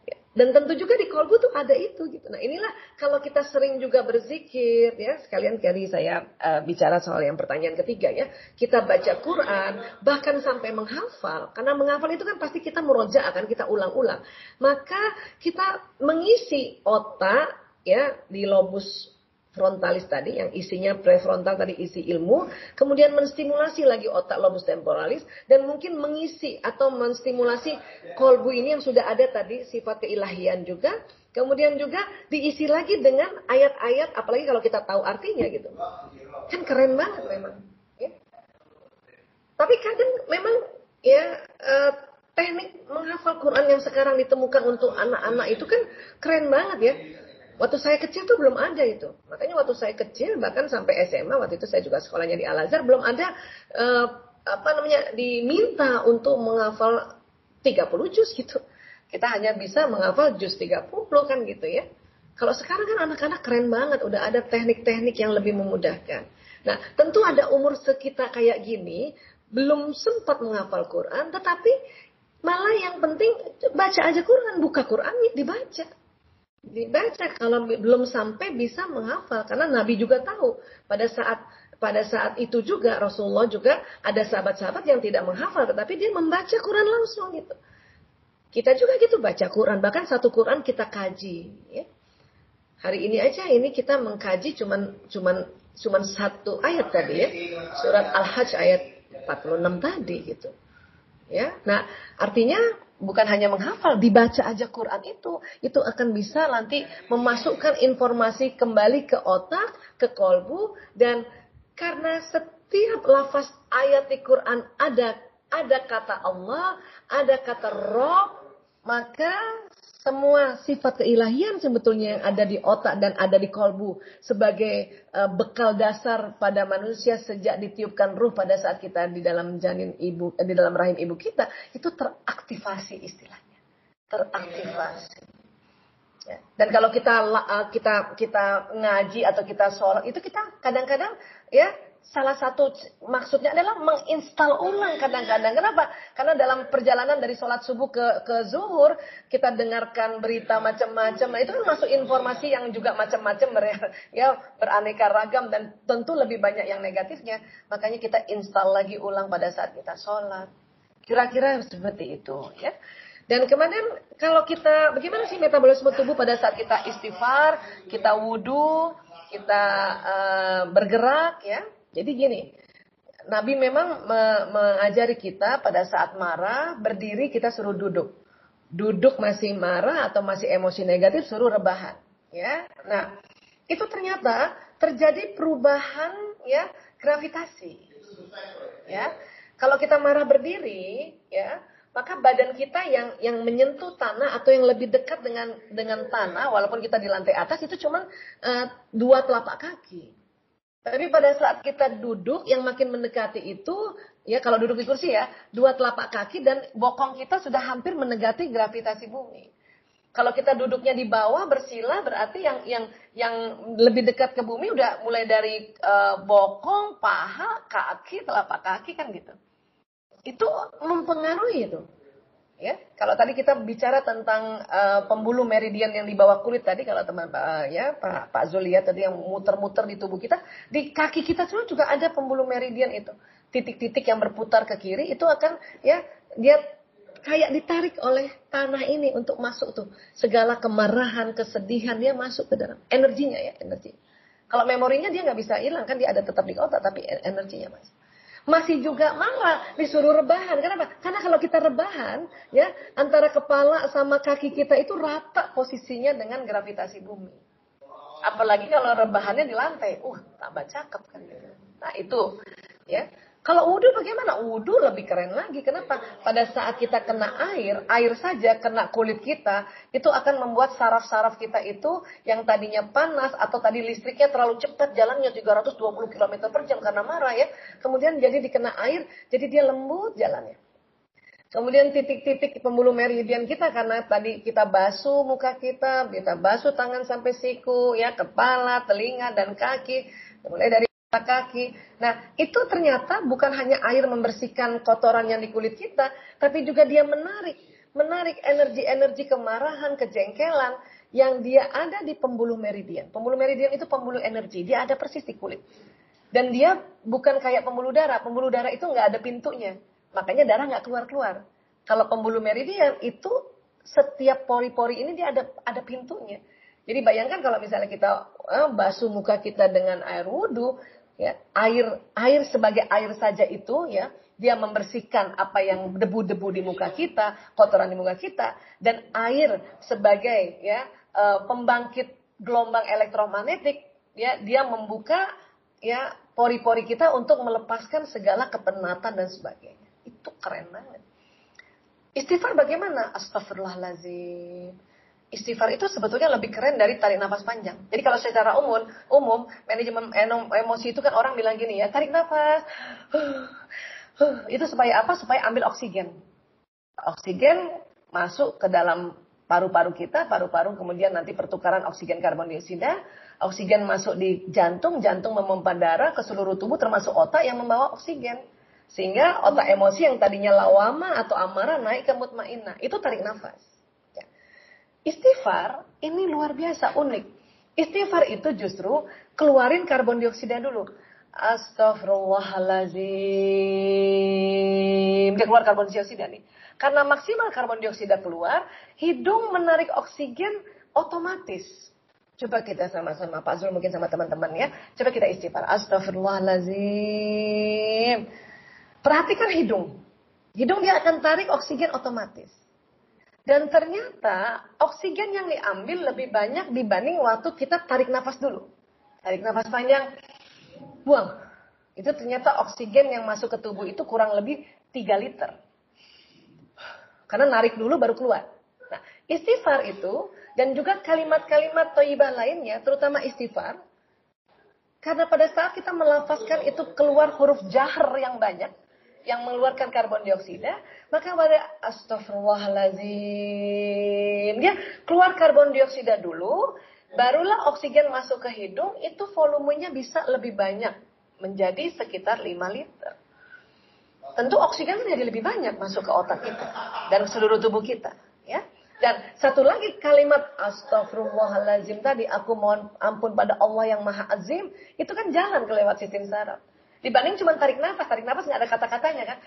Ya. Dan tentu juga di kolbu tuh ada itu gitu. Nah inilah kalau kita sering juga berzikir ya sekalian kali saya uh, bicara soal yang pertanyaan ketiga ya kita baca Quran bahkan sampai menghafal karena menghafal itu kan pasti kita meroja akan kita ulang-ulang maka kita mengisi otak ya di lobus frontalis tadi yang isinya prefrontal tadi isi ilmu, kemudian menstimulasi lagi otak lobus temporalis dan mungkin mengisi atau menstimulasi kolbu ini yang sudah ada tadi sifat keilahian juga, kemudian juga diisi lagi dengan ayat-ayat apalagi kalau kita tahu artinya gitu. Kan keren banget memang. Ya. Tapi kadang memang ya uh, teknik menghafal Quran yang sekarang ditemukan untuk anak-anak itu kan keren banget ya Waktu saya kecil tuh belum ada itu. Makanya waktu saya kecil bahkan sampai SMA waktu itu saya juga sekolahnya di Al Azhar belum ada uh, apa namanya diminta untuk menghafal 30 juz gitu. Kita hanya bisa menghafal juz 30 kan gitu ya. Kalau sekarang kan anak-anak keren banget, udah ada teknik-teknik yang lebih memudahkan. Nah, tentu ada umur sekitar kayak gini, belum sempat menghafal Quran, tetapi malah yang penting baca aja Quran, buka Quran dibaca dibaca kalau belum sampai bisa menghafal karena Nabi juga tahu pada saat pada saat itu juga Rasulullah juga ada sahabat-sahabat yang tidak menghafal tetapi dia membaca Quran langsung gitu. Kita juga gitu baca Quran bahkan satu Quran kita kaji ya. Hari ini aja ini kita mengkaji cuman cuman cuman satu ayat tadi ya. Surat Al-Hajj ayat 46 tadi gitu. Ya, nah artinya bukan hanya menghafal, dibaca aja Quran itu, itu akan bisa nanti memasukkan informasi kembali ke otak, ke kolbu, dan karena setiap lafaz ayat di Quran ada ada kata Allah, ada kata Rob, maka semua sifat keilahian sebetulnya yang ada di otak dan ada di kolbu sebagai uh, bekal dasar pada manusia sejak ditiupkan ruh pada saat kita di dalam janin ibu di dalam rahim ibu kita itu teraktivasi istilahnya teraktivasi ya. dan kalau kita uh, kita kita ngaji atau kita sholat itu kita kadang-kadang ya salah satu maksudnya adalah menginstal ulang kadang-kadang. Kenapa? Karena dalam perjalanan dari sholat subuh ke ke zuhur kita dengarkan berita macam-macam. Nah, itu kan masuk informasi yang juga macam-macam ya beraneka ragam dan tentu lebih banyak yang negatifnya. Makanya kita install lagi ulang pada saat kita sholat. Kira-kira seperti itu ya. Dan kemudian kalau kita bagaimana sih metabolisme tubuh pada saat kita istighfar, kita wudhu, kita uh, bergerak ya jadi gini, Nabi memang me mengajari kita pada saat marah, berdiri kita suruh duduk. Duduk masih marah atau masih emosi negatif suruh rebahan, ya. Nah, itu ternyata terjadi perubahan ya gravitasi. Ya. Kalau kita marah berdiri, ya, maka badan kita yang yang menyentuh tanah atau yang lebih dekat dengan dengan tanah walaupun kita di lantai atas itu cuma uh, dua telapak kaki. Tapi pada saat kita duduk yang makin mendekati itu, ya kalau duduk di kursi ya, dua telapak kaki dan bokong kita sudah hampir mendekati gravitasi bumi. Kalau kita duduknya di bawah bersila berarti yang yang yang lebih dekat ke bumi udah mulai dari uh, bokong, paha, kaki, telapak kaki kan gitu. Itu mempengaruhi itu. Ya, kalau tadi kita bicara tentang uh, pembuluh meridian yang di bawah kulit tadi, kalau teman uh, ya Pak Pak Zulia tadi yang muter-muter di tubuh kita, di kaki kita juga ada pembuluh meridian itu, titik-titik yang berputar ke kiri itu akan ya dia kayak ditarik oleh tanah ini untuk masuk tuh. Segala kemarahan, kesedihan dia masuk ke dalam energinya ya energi. Kalau memorinya dia nggak bisa hilang kan dia ada tetap di otak tapi energinya masih masih juga marah, disuruh rebahan. Kenapa? Karena kalau kita rebahan, ya antara kepala sama kaki kita itu rata posisinya dengan gravitasi bumi. Apalagi kalau rebahannya di lantai, uh tambah cakep kan. Nah itu, ya kalau wudhu bagaimana? Wudhu lebih keren lagi. Kenapa? Pada saat kita kena air, air saja kena kulit kita, itu akan membuat saraf-saraf kita itu yang tadinya panas atau tadi listriknya terlalu cepat jalannya 320 km per jam karena marah ya. Kemudian jadi dikena air, jadi dia lembut jalannya. Kemudian titik-titik pembuluh meridian kita karena tadi kita basuh muka kita, kita basuh tangan sampai siku, ya kepala, telinga dan kaki, mulai dari kaki. Nah, itu ternyata bukan hanya air membersihkan kotoran yang di kulit kita, tapi juga dia menarik, menarik energi-energi kemarahan, kejengkelan yang dia ada di pembuluh meridian. Pembuluh meridian itu pembuluh energi, dia ada persis di kulit. Dan dia bukan kayak pembuluh darah, pembuluh darah itu nggak ada pintunya, makanya darah nggak keluar-keluar. Kalau pembuluh meridian itu setiap pori-pori ini dia ada ada pintunya. Jadi bayangkan kalau misalnya kita eh, basuh muka kita dengan air wudhu, ya air air sebagai air saja itu ya dia membersihkan apa yang debu-debu di muka kita kotoran di muka kita dan air sebagai ya uh, pembangkit gelombang elektromagnetik ya dia membuka ya pori-pori kita untuk melepaskan segala kepenatan dan sebagainya. Itu keren banget. Istighfar bagaimana? Astagfirullahalazim istighfar itu sebetulnya lebih keren dari tarik nafas panjang. Jadi kalau secara umum, umum manajemen emosi itu kan orang bilang gini ya, tarik nafas. itu supaya apa? Supaya ambil oksigen. Oksigen masuk ke dalam paru-paru kita, paru-paru kemudian nanti pertukaran oksigen karbon dioksida, oksigen masuk di jantung, jantung memompa darah ke seluruh tubuh termasuk otak yang membawa oksigen. Sehingga otak emosi yang tadinya lawama atau amarah naik ke mutmainah. Itu tarik nafas. Istighfar ini luar biasa unik. Istighfar itu justru keluarin karbon dioksida dulu. Astagfirullahalazim. Dia keluar karbon dioksida nih. Karena maksimal karbon dioksida keluar, hidung menarik oksigen otomatis. Coba kita sama-sama, Pak Zul mungkin sama teman-teman ya. Coba kita istighfar. Astagfirullahalazim. Perhatikan hidung. Hidung dia akan tarik oksigen otomatis. Dan ternyata oksigen yang diambil lebih banyak dibanding waktu kita tarik nafas dulu. Tarik nafas panjang, buang. Itu ternyata oksigen yang masuk ke tubuh itu kurang lebih 3 liter. Karena narik dulu baru keluar. Nah, istighfar itu dan juga kalimat-kalimat toibah lainnya, terutama istighfar, karena pada saat kita melafazkan itu keluar huruf jahr yang banyak, yang mengeluarkan karbon dioksida, maka pada astagfirullahaladzim, dia keluar karbon dioksida dulu, barulah oksigen masuk ke hidung, itu volumenya bisa lebih banyak, menjadi sekitar 5 liter. Tentu oksigen kan jadi lebih banyak masuk ke otak kita dan seluruh tubuh kita, ya. Dan satu lagi kalimat astagfirullahaladzim tadi, aku mohon ampun pada Allah yang maha azim, itu kan jalan kelewat sistem saraf. Dibanding cuma tarik nafas, tarik nafas nggak ada kata-katanya kan.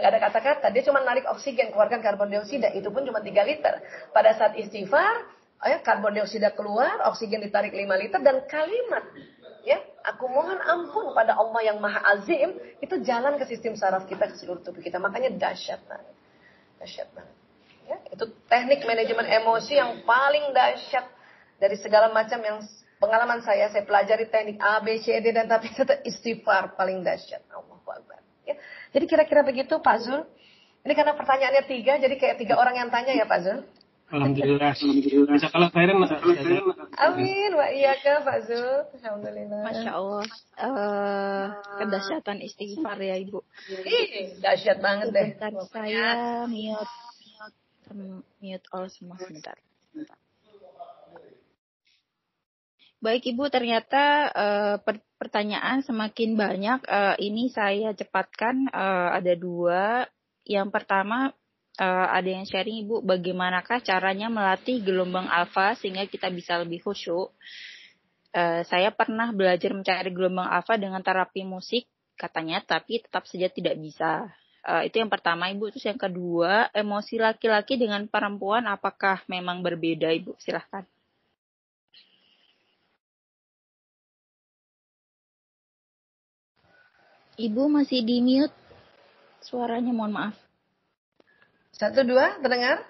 Nggak ada kata-kata, dia cuma narik oksigen, keluarkan karbon dioksida, itu pun cuma 3 liter. Pada saat istighfar, ya, karbon dioksida keluar, oksigen ditarik 5 liter, dan kalimat, ya, aku mohon ampun pada Allah yang maha azim, itu jalan ke sistem saraf kita, ke seluruh tubuh kita. Makanya dahsyat banget. Dahsyat banget. Ya, itu teknik manajemen emosi yang paling dahsyat dari segala macam yang pengalaman saya, saya pelajari teknik A, B, C, D, dan tapi kata istighfar paling dahsyat. Allah Akbar. Ya. Jadi kira-kira begitu Pak Zul. Ini karena pertanyaannya tiga, jadi kayak tiga orang yang tanya ya Pak Zul. Alhamdulillah, alhamdulillah. khairan, Amin, wa iya ke Pak Zul. Alhamdulillah. Masya Allah. Uh, kedahsyatan istighfar ya Ibu. Ih, dahsyat banget deh. Sebentar saya mute, mute, mute all semua sebentar. Baik Ibu, ternyata uh, pertanyaan semakin banyak. Uh, ini saya cepatkan uh, ada dua. Yang pertama uh, ada yang sharing Ibu, bagaimanakah caranya melatih gelombang alfa sehingga kita bisa lebih khusyuk. Uh, saya pernah belajar mencari gelombang alfa dengan terapi musik katanya, tapi tetap saja tidak bisa. Uh, itu yang pertama Ibu. Terus yang kedua, emosi laki-laki dengan perempuan apakah memang berbeda Ibu? Silahkan. Ibu masih di mute. Suaranya mohon maaf. Satu dua terdengar?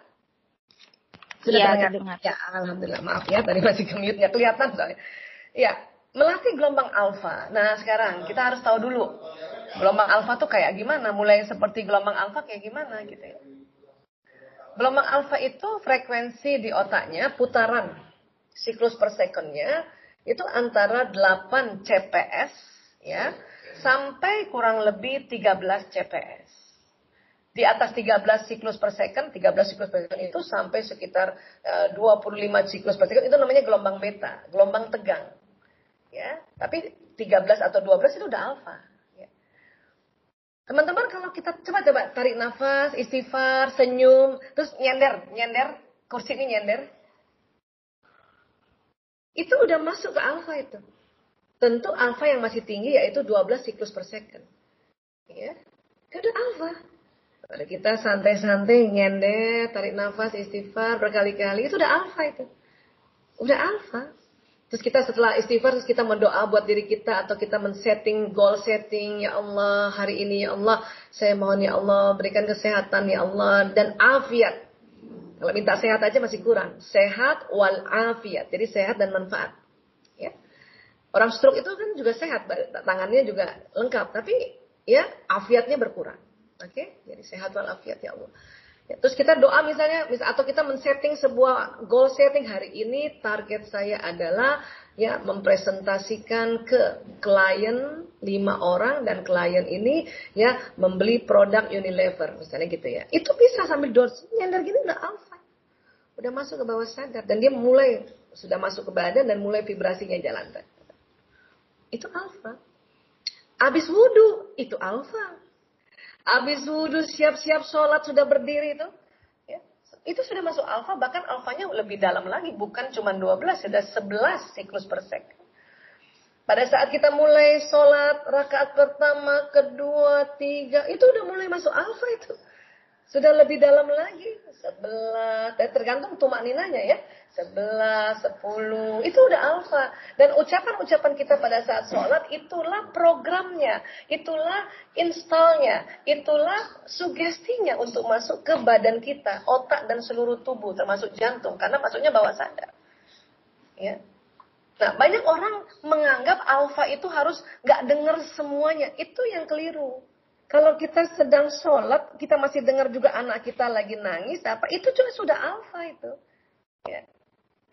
Sudah ya, terdengar? terdengar. Ya, alhamdulillah. Maaf ya, tadi masih ke mute ya kelihatan soalnya. Ya, melatih gelombang alfa. Nah, sekarang kita harus tahu dulu gelombang alfa tuh kayak gimana? Mulai seperti gelombang alfa kayak gimana gitu ya. Gelombang alfa itu frekuensi di otaknya putaran siklus per secondnya itu antara 8 CPS ya sampai kurang lebih 13 CPS. Di atas 13 siklus per second, 13 siklus per second itu sampai sekitar uh, eh, 25 siklus per second itu namanya gelombang beta, gelombang tegang. Ya, tapi 13 atau 12 itu udah alfa. Ya. Teman-teman kalau kita coba coba tarik nafas, istighfar, senyum, terus nyender, nyender, kursi ini nyender. Itu udah masuk ke alfa itu. Tentu alfa yang masih tinggi yaitu 12 siklus per second. Ya, itu alfa. Kalau kita santai-santai, nyender, tarik nafas, istighfar berkali-kali, itu udah alfa itu. Udah alfa. Terus kita setelah istighfar, terus kita mendoa buat diri kita atau kita men-setting goal setting, ya Allah, hari ini ya Allah, saya mohon ya Allah, berikan kesehatan ya Allah dan afiat. Kalau minta sehat aja masih kurang. Sehat wal afiat. Jadi sehat dan manfaat. Orang stroke itu kan juga sehat, tangannya juga lengkap, tapi ya afiatnya berkurang. Oke, okay? jadi sehat walafiat ya Allah. Ya, terus kita doa misalnya, atau kita men-setting sebuah goal setting hari ini target saya adalah ya mempresentasikan ke klien lima orang dan klien ini ya membeli produk Unilever misalnya gitu ya. Itu bisa sambil doa nyender gini udah alfa, udah masuk ke bawah sadar dan dia mulai sudah masuk ke badan dan mulai vibrasinya jalan. Itu alfa. Habis wudhu, itu alfa. Habis wudhu, siap-siap sholat, sudah berdiri itu. Ya, itu sudah masuk alfa, bahkan alfanya lebih dalam lagi. Bukan cuma 12, sudah 11 siklus per second. Pada saat kita mulai sholat, rakaat pertama, kedua, tiga, itu udah mulai masuk alfa itu. sudah lebih dalam lagi, sebelas, tergantung tumak ninanya ya, sebelas, sepuluh, itu udah alfa. Dan ucapan-ucapan kita pada saat sholat, itulah programnya, itulah installnya, itulah sugestinya untuk masuk ke badan kita, otak dan seluruh tubuh, termasuk jantung, karena masuknya bawah sadar. Ya. Nah, banyak orang menganggap alfa itu harus gak dengar semuanya. Itu yang keliru. Kalau kita sedang sholat, kita masih dengar juga anak kita lagi nangis, apa itu juga sudah alfa itu. Ya.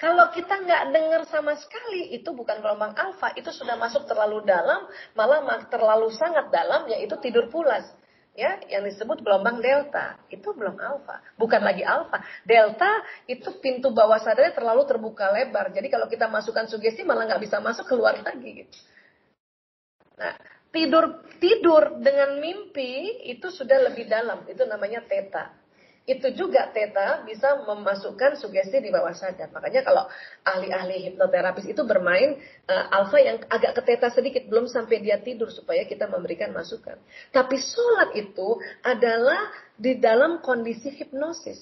Kalau kita nggak dengar sama sekali, itu bukan gelombang alfa, itu sudah masuk terlalu dalam, malah terlalu sangat dalam, yaitu tidur pulas. Ya, yang disebut gelombang delta, itu belum alfa, bukan lagi alfa. Delta itu pintu bawah sadarnya terlalu terbuka lebar. Jadi kalau kita masukkan sugesti malah nggak bisa masuk keluar lagi gitu. Nah, tidur tidur dengan mimpi itu sudah lebih dalam itu namanya teta itu juga teta bisa memasukkan sugesti di bawah sadar. Makanya kalau ahli-ahli hipnoterapis itu bermain uh, alfa yang agak ke teta sedikit belum sampai dia tidur supaya kita memberikan masukan. Tapi sholat itu adalah di dalam kondisi hipnosis.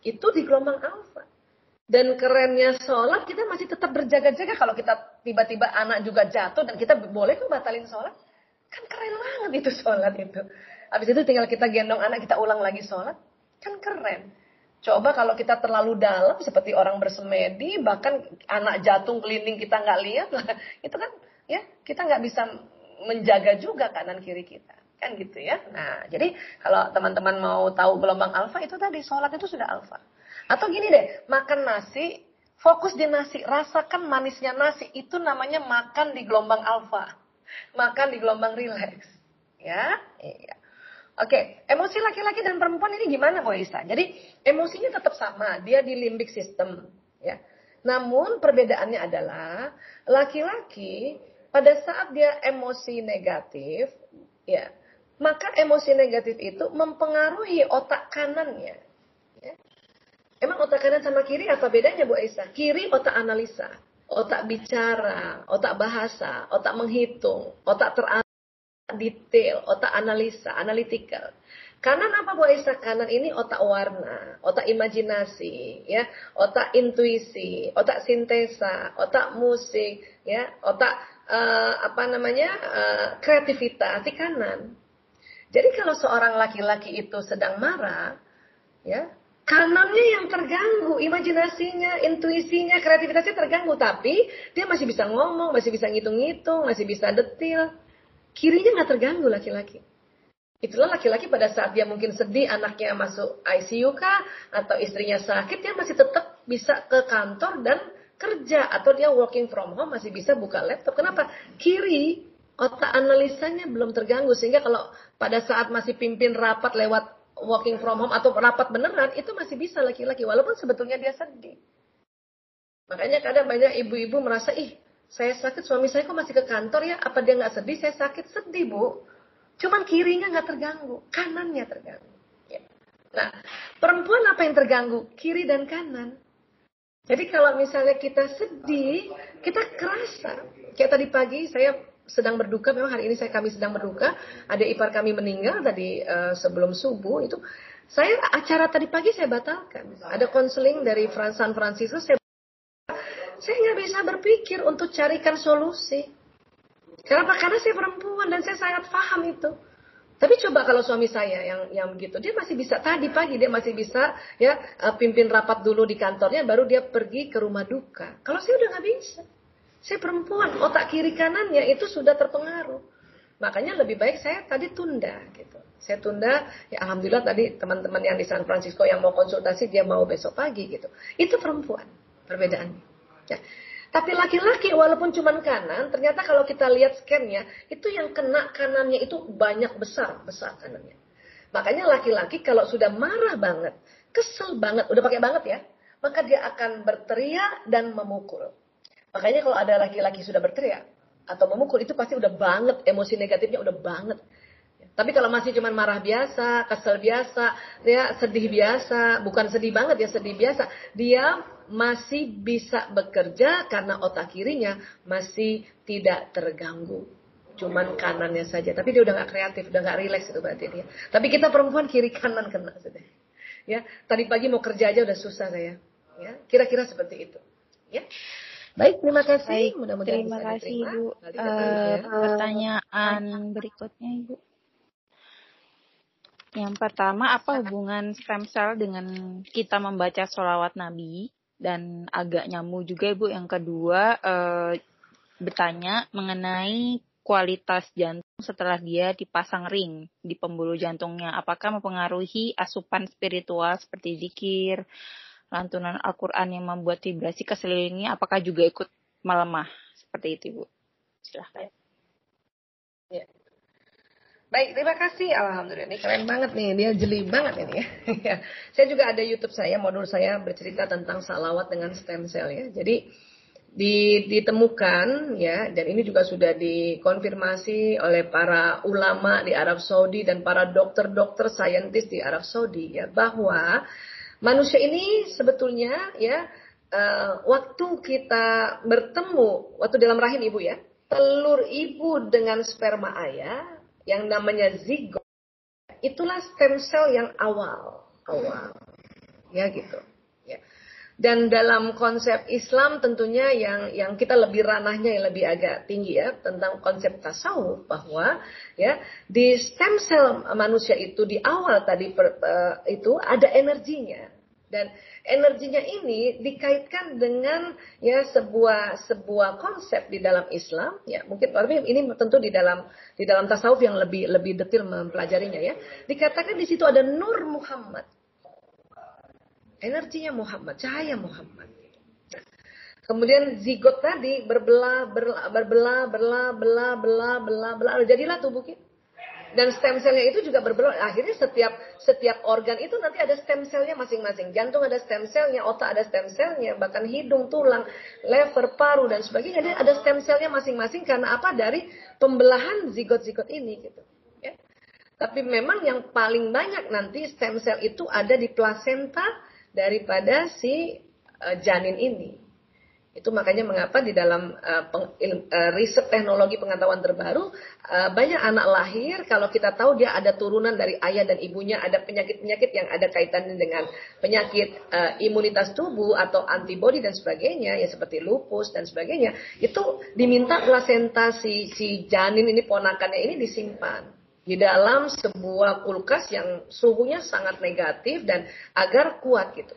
Itu di gelombang alfa dan kerennya sholat kita masih tetap berjaga-jaga. Kalau kita tiba-tiba anak juga jatuh dan kita boleh kok batalin sholat? Kan keren banget itu sholat itu. Habis itu tinggal kita gendong anak, kita ulang lagi sholat. Kan keren. Coba kalau kita terlalu dalam seperti orang bersemedi, bahkan anak jatuh kelinding kita nggak lihat, itu kan ya kita nggak bisa menjaga juga kanan kiri kita, kan gitu ya. Nah jadi kalau teman-teman mau tahu gelombang alfa itu tadi sholat itu sudah alfa. Atau gini deh, makan nasi, fokus di nasi, rasakan manisnya nasi, itu namanya makan di gelombang alfa makan di gelombang rileks. Ya, iya. Oke, emosi laki-laki dan perempuan ini gimana Bu Isa? Jadi emosinya tetap sama, dia di limbic system, ya. Namun perbedaannya adalah laki-laki pada saat dia emosi negatif, ya, maka emosi negatif itu mempengaruhi otak kanannya. Ya. Emang otak kanan sama kiri apa bedanya Bu Isa? Kiri otak analisa, otak bicara, otak bahasa, otak menghitung, otak terang detail, otak analisa, analytical. Kanan apa Bu Aisyah? Kanan ini otak warna, otak imajinasi, ya, otak intuisi, otak sintesa, otak musik, ya, otak uh, apa namanya uh, kreativitas di kanan. Jadi kalau seorang laki-laki itu sedang marah, ya, kanannya yang terganggu, imajinasinya, intuisinya, kreativitasnya terganggu, tapi dia masih bisa ngomong, masih bisa ngitung-ngitung, masih bisa detil. Kirinya nggak terganggu laki-laki. Itulah laki-laki pada saat dia mungkin sedih, anaknya masuk ICU kah, atau istrinya sakit, dia masih tetap bisa ke kantor dan kerja, atau dia working from home masih bisa buka laptop. Kenapa? Kiri otak analisanya belum terganggu sehingga kalau pada saat masih pimpin rapat lewat working from home atau rapat beneran itu masih bisa laki-laki walaupun sebetulnya dia sedih. Makanya kadang banyak ibu-ibu merasa ih saya sakit suami saya kok masih ke kantor ya apa dia nggak sedih saya sakit sedih bu. Cuman kirinya nggak terganggu kanannya terganggu. Ya. Nah perempuan apa yang terganggu kiri dan kanan. Jadi kalau misalnya kita sedih kita kerasa kayak tadi pagi saya sedang berduka, memang hari ini saya kami sedang berduka, ada ipar kami meninggal tadi uh, sebelum subuh itu saya acara tadi pagi saya batalkan. Ada konseling dari San Francisco saya saya nggak bisa berpikir untuk carikan solusi. Kenapa? Karena saya perempuan dan saya sangat paham itu. Tapi coba kalau suami saya yang yang begitu, dia masih bisa tadi pagi dia masih bisa ya eh, pimpin rapat dulu di kantornya, baru dia pergi ke rumah duka. Kalau saya udah nggak bisa. Saya perempuan, otak kiri kanannya itu sudah terpengaruh. Makanya lebih baik saya tadi tunda gitu. Saya tunda, ya alhamdulillah tadi teman-teman yang di San Francisco yang mau konsultasi dia mau besok pagi gitu. Itu perempuan perbedaannya. Ya. Tapi laki-laki walaupun cuma kanan, ternyata kalau kita lihat scannya, itu yang kena kanannya itu banyak besar, besar kanannya. Makanya laki-laki kalau sudah marah banget, kesel banget, udah pakai banget ya, maka dia akan berteriak dan memukul. Makanya kalau ada laki-laki sudah berteriak atau memukul itu pasti udah banget emosi negatifnya udah banget. Tapi kalau masih cuma marah biasa, kesel biasa, ya sedih biasa, bukan sedih banget ya sedih biasa, dia masih bisa bekerja karena otak kirinya masih tidak terganggu. cuman kanannya saja. Tapi dia udah nggak kreatif, udah nggak rileks itu berarti dia. Tapi kita perempuan kiri kanan kena sudah. Ya, tadi pagi mau kerja aja udah susah saya. Ya, kira-kira seperti itu. Ya. Baik, terima kasih. Mudah-mudahan terima kasih Ibu. Uh, pertanyaan berikutnya Ibu. Yang pertama, apa hubungan stem cell dengan kita membaca sholawat Nabi? Dan agak nyambung juga Ibu. Yang kedua, uh, bertanya mengenai kualitas jantung setelah dia dipasang ring di pembuluh jantungnya. Apakah mempengaruhi asupan spiritual seperti zikir, lantunan Al-Quran yang membuat vibrasi ke sekelilingnya, apakah juga ikut melemah? Seperti itu, Bu. Silahkan. Ya. Baik, terima kasih. Alhamdulillah, ini keren banget nih. Dia jeli banget ini ya. saya juga ada YouTube saya, modul saya bercerita tentang salawat dengan stem cell ya. Jadi, ditemukan ya dan ini juga sudah dikonfirmasi oleh para ulama di Arab Saudi dan para dokter-dokter saintis di Arab Saudi ya bahwa manusia ini sebetulnya ya uh, waktu kita bertemu waktu dalam rahim ibu ya telur ibu dengan sperma ayah yang namanya zigot itulah stem cell yang awal awal. Ya gitu. Dan dalam konsep Islam tentunya yang yang kita lebih ranahnya yang lebih agak tinggi ya tentang konsep tasawuf bahwa ya di stem cell manusia itu di awal tadi per, uh, itu ada energinya. Dan energinya ini dikaitkan dengan ya sebuah sebuah konsep di dalam Islam ya mungkin tapi ini tentu di dalam di dalam tasawuf yang lebih lebih detail mempelajarinya ya dikatakan di situ ada nur Muhammad energinya Muhammad, cahaya Muhammad. Kemudian zigot tadi berbelah, berbelah, berbelah, belah, belah, belah, belah, belah, jadilah tubuh kita. Dan stem cellnya itu juga berbelah. Akhirnya setiap setiap organ itu nanti ada stem cellnya masing-masing. Jantung ada stem cellnya, otak ada stem cellnya, bahkan hidung, tulang, lever, paru dan sebagainya ada stem cellnya masing-masing karena apa? Dari pembelahan zigot-zigot ini gitu. Ya. Tapi memang yang paling banyak nanti stem cell itu ada di plasenta, daripada si uh, janin ini. Itu makanya mengapa di dalam uh, peng, uh, riset teknologi pengetahuan terbaru uh, banyak anak lahir kalau kita tahu dia ada turunan dari ayah dan ibunya ada penyakit-penyakit yang ada kaitannya dengan penyakit uh, imunitas tubuh atau antibodi dan sebagainya ya seperti lupus dan sebagainya itu diminta plasenta si, si janin ini ponakannya ini disimpan di dalam sebuah kulkas yang suhunya sangat negatif dan agar kuat gitu.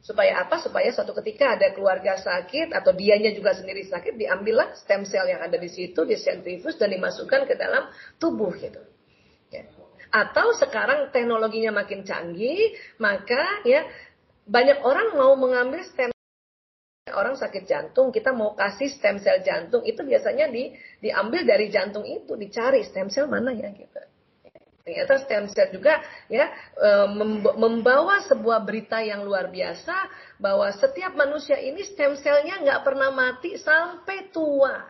Supaya apa? Supaya suatu ketika ada keluarga sakit atau dianya juga sendiri sakit, diambillah stem cell yang ada di situ, disentrifus dan dimasukkan ke dalam tubuh gitu. Ya. Atau sekarang teknologinya makin canggih, maka ya banyak orang mau mengambil stem orang sakit jantung, kita mau kasih stem cell jantung, itu biasanya di, diambil dari jantung itu, dicari stem cell mana ya gitu. Ternyata stem cell juga ya e, membawa sebuah berita yang luar biasa bahwa setiap manusia ini stem cellnya nggak pernah mati sampai tua.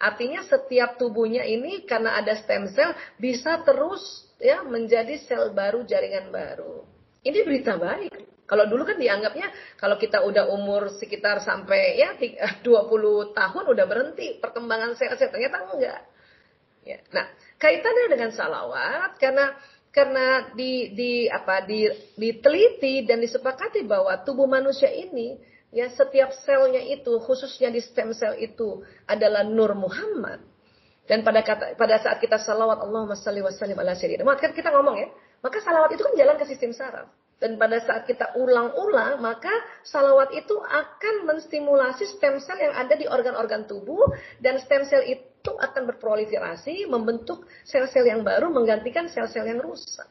Artinya setiap tubuhnya ini karena ada stem cell bisa terus ya menjadi sel baru, jaringan baru. Ini berita baik. Kalau dulu kan dianggapnya kalau kita udah umur sekitar sampai ya 20 tahun udah berhenti perkembangan sel-sel ternyata enggak. Ya. Nah, kaitannya dengan salawat karena karena di di apa di diteliti dan disepakati bahwa tubuh manusia ini ya setiap selnya itu khususnya di stem cell itu adalah nur Muhammad. Dan pada kata, pada saat kita salawat Allahumma salli wa sallim ala sayyidina Muhammad kan kita ngomong ya, maka salawat itu kan jalan ke sistem saraf. Dan pada saat kita ulang-ulang, maka salawat itu akan menstimulasi stem cell yang ada di organ-organ tubuh. Dan stem cell itu akan berproliferasi, membentuk sel-sel yang baru, menggantikan sel-sel yang rusak.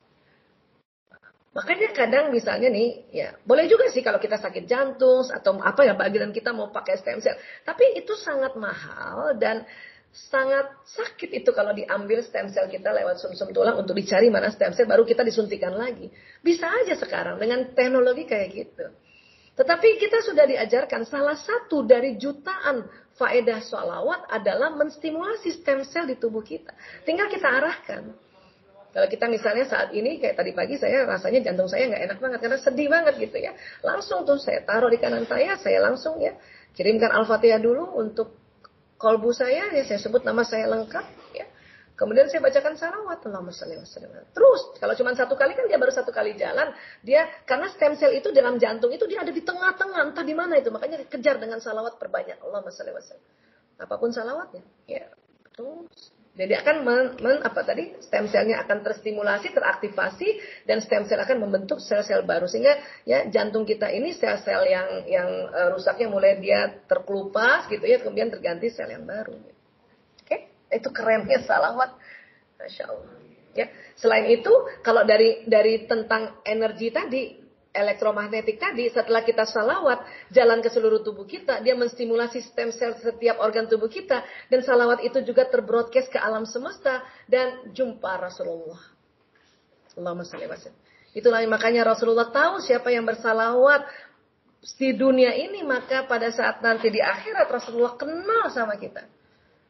Makanya kadang misalnya nih, ya boleh juga sih kalau kita sakit jantung atau apa ya bagian kita mau pakai stem cell. Tapi itu sangat mahal dan sangat sakit itu kalau diambil stem cell kita lewat sumsum -sum tulang untuk dicari mana stem cell baru kita disuntikan lagi. Bisa aja sekarang dengan teknologi kayak gitu. Tetapi kita sudah diajarkan salah satu dari jutaan faedah sholawat adalah menstimulasi stem cell di tubuh kita. Tinggal kita arahkan. Kalau kita misalnya saat ini kayak tadi pagi saya rasanya jantung saya nggak enak banget karena sedih banget gitu ya. Langsung tuh saya taruh di kanan saya, saya langsung ya kirimkan al-fatihah dulu untuk kolbu saya, ya saya sebut nama saya lengkap. Kemudian saya bacakan salawat. Allahumma salli. Terus, kalau cuma satu kali kan dia baru satu kali jalan. Dia karena stem cell itu dalam jantung itu dia ada di tengah-tengah, entah di mana itu. Makanya kejar dengan salawat perbanyak. Allahumma. Apa pun salawatnya. Ya. Terus jadi akan men, men, apa tadi stem selnya akan terstimulasi, teraktivasi dan stem sel akan membentuk sel-sel baru sehingga ya jantung kita ini sel-sel yang yang uh, rusaknya mulai dia terkelupas gitu ya kemudian terganti sel yang baru. Okay? Itu kerennya salawat, masya Allah. Ya, selain itu kalau dari dari tentang energi tadi elektromagnetik tadi setelah kita salawat jalan ke seluruh tubuh kita dia menstimulasi stem sel setiap organ tubuh kita dan salawat itu juga terbroadcast ke alam semesta dan jumpa Rasulullah. Allahumma salli itulah makanya Rasulullah tahu siapa yang bersalawat di dunia ini maka pada saat nanti di akhirat Rasulullah kenal sama kita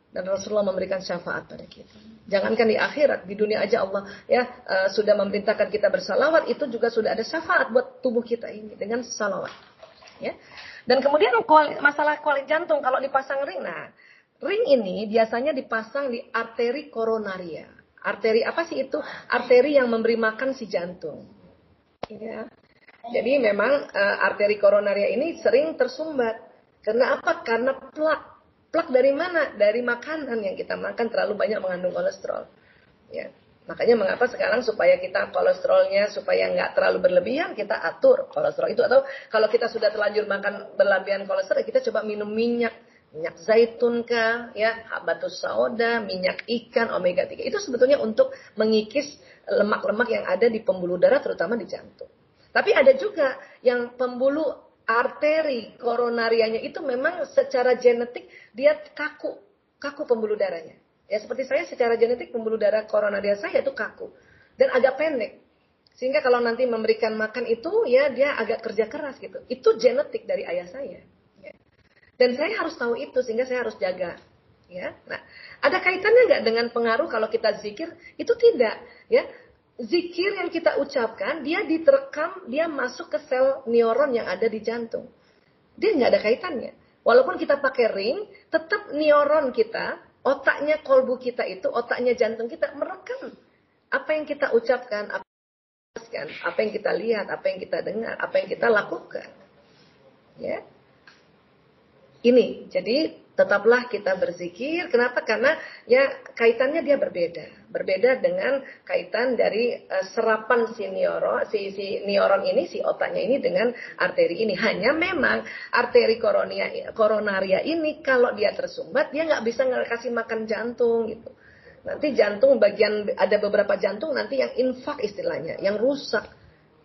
dan Rasulullah memberikan syafaat pada kita. Jangankan di akhirat, di dunia aja Allah ya uh, sudah memerintahkan kita bersalawat, itu juga sudah ada syafaat buat tubuh kita ini dengan salawat. Ya. Dan kemudian masalah kuali jantung kalau dipasang ring, nah ring ini biasanya dipasang di arteri koronaria. Arteri apa sih itu? Arteri yang memberi makan si jantung. Ya. Jadi memang uh, arteri koronaria ini sering tersumbat. Karena apa? Karena plak Plak dari mana? Dari makanan yang kita makan terlalu banyak mengandung kolesterol. Ya. Makanya mengapa sekarang supaya kita kolesterolnya supaya nggak terlalu berlebihan kita atur kolesterol itu atau kalau kita sudah terlanjur makan berlebihan kolesterol kita coba minum minyak minyak zaitun kah ya habatus sauda minyak ikan omega 3 itu sebetulnya untuk mengikis lemak-lemak yang ada di pembuluh darah terutama di jantung. Tapi ada juga yang pembuluh arteri koronarianya itu memang secara genetik dia kaku, kaku pembuluh darahnya. Ya seperti saya secara genetik pembuluh darah koronaria saya itu kaku dan agak pendek. Sehingga kalau nanti memberikan makan itu ya dia agak kerja keras gitu. Itu genetik dari ayah saya. Ya. Dan saya harus tahu itu sehingga saya harus jaga. Ya, nah ada kaitannya nggak dengan pengaruh kalau kita zikir? Itu tidak. Ya, zikir yang kita ucapkan, dia diterekam, dia masuk ke sel neuron yang ada di jantung. Dia nggak ada kaitannya. Walaupun kita pakai ring, tetap neuron kita, otaknya kolbu kita itu, otaknya jantung kita merekam apa yang kita ucapkan, apa, apa yang kita lihat, apa yang kita dengar, apa yang kita lakukan. Ya. Ini, jadi tetaplah kita berzikir. Kenapa? Karena ya kaitannya dia berbeda. Berbeda dengan kaitan dari uh, serapan si neuron, si, si neuron ini, si otaknya ini dengan arteri ini. Hanya memang arteri koronia, koronaria ini kalau dia tersumbat, dia nggak bisa ngasih makan jantung gitu. Nanti jantung bagian ada beberapa jantung nanti yang infak istilahnya, yang rusak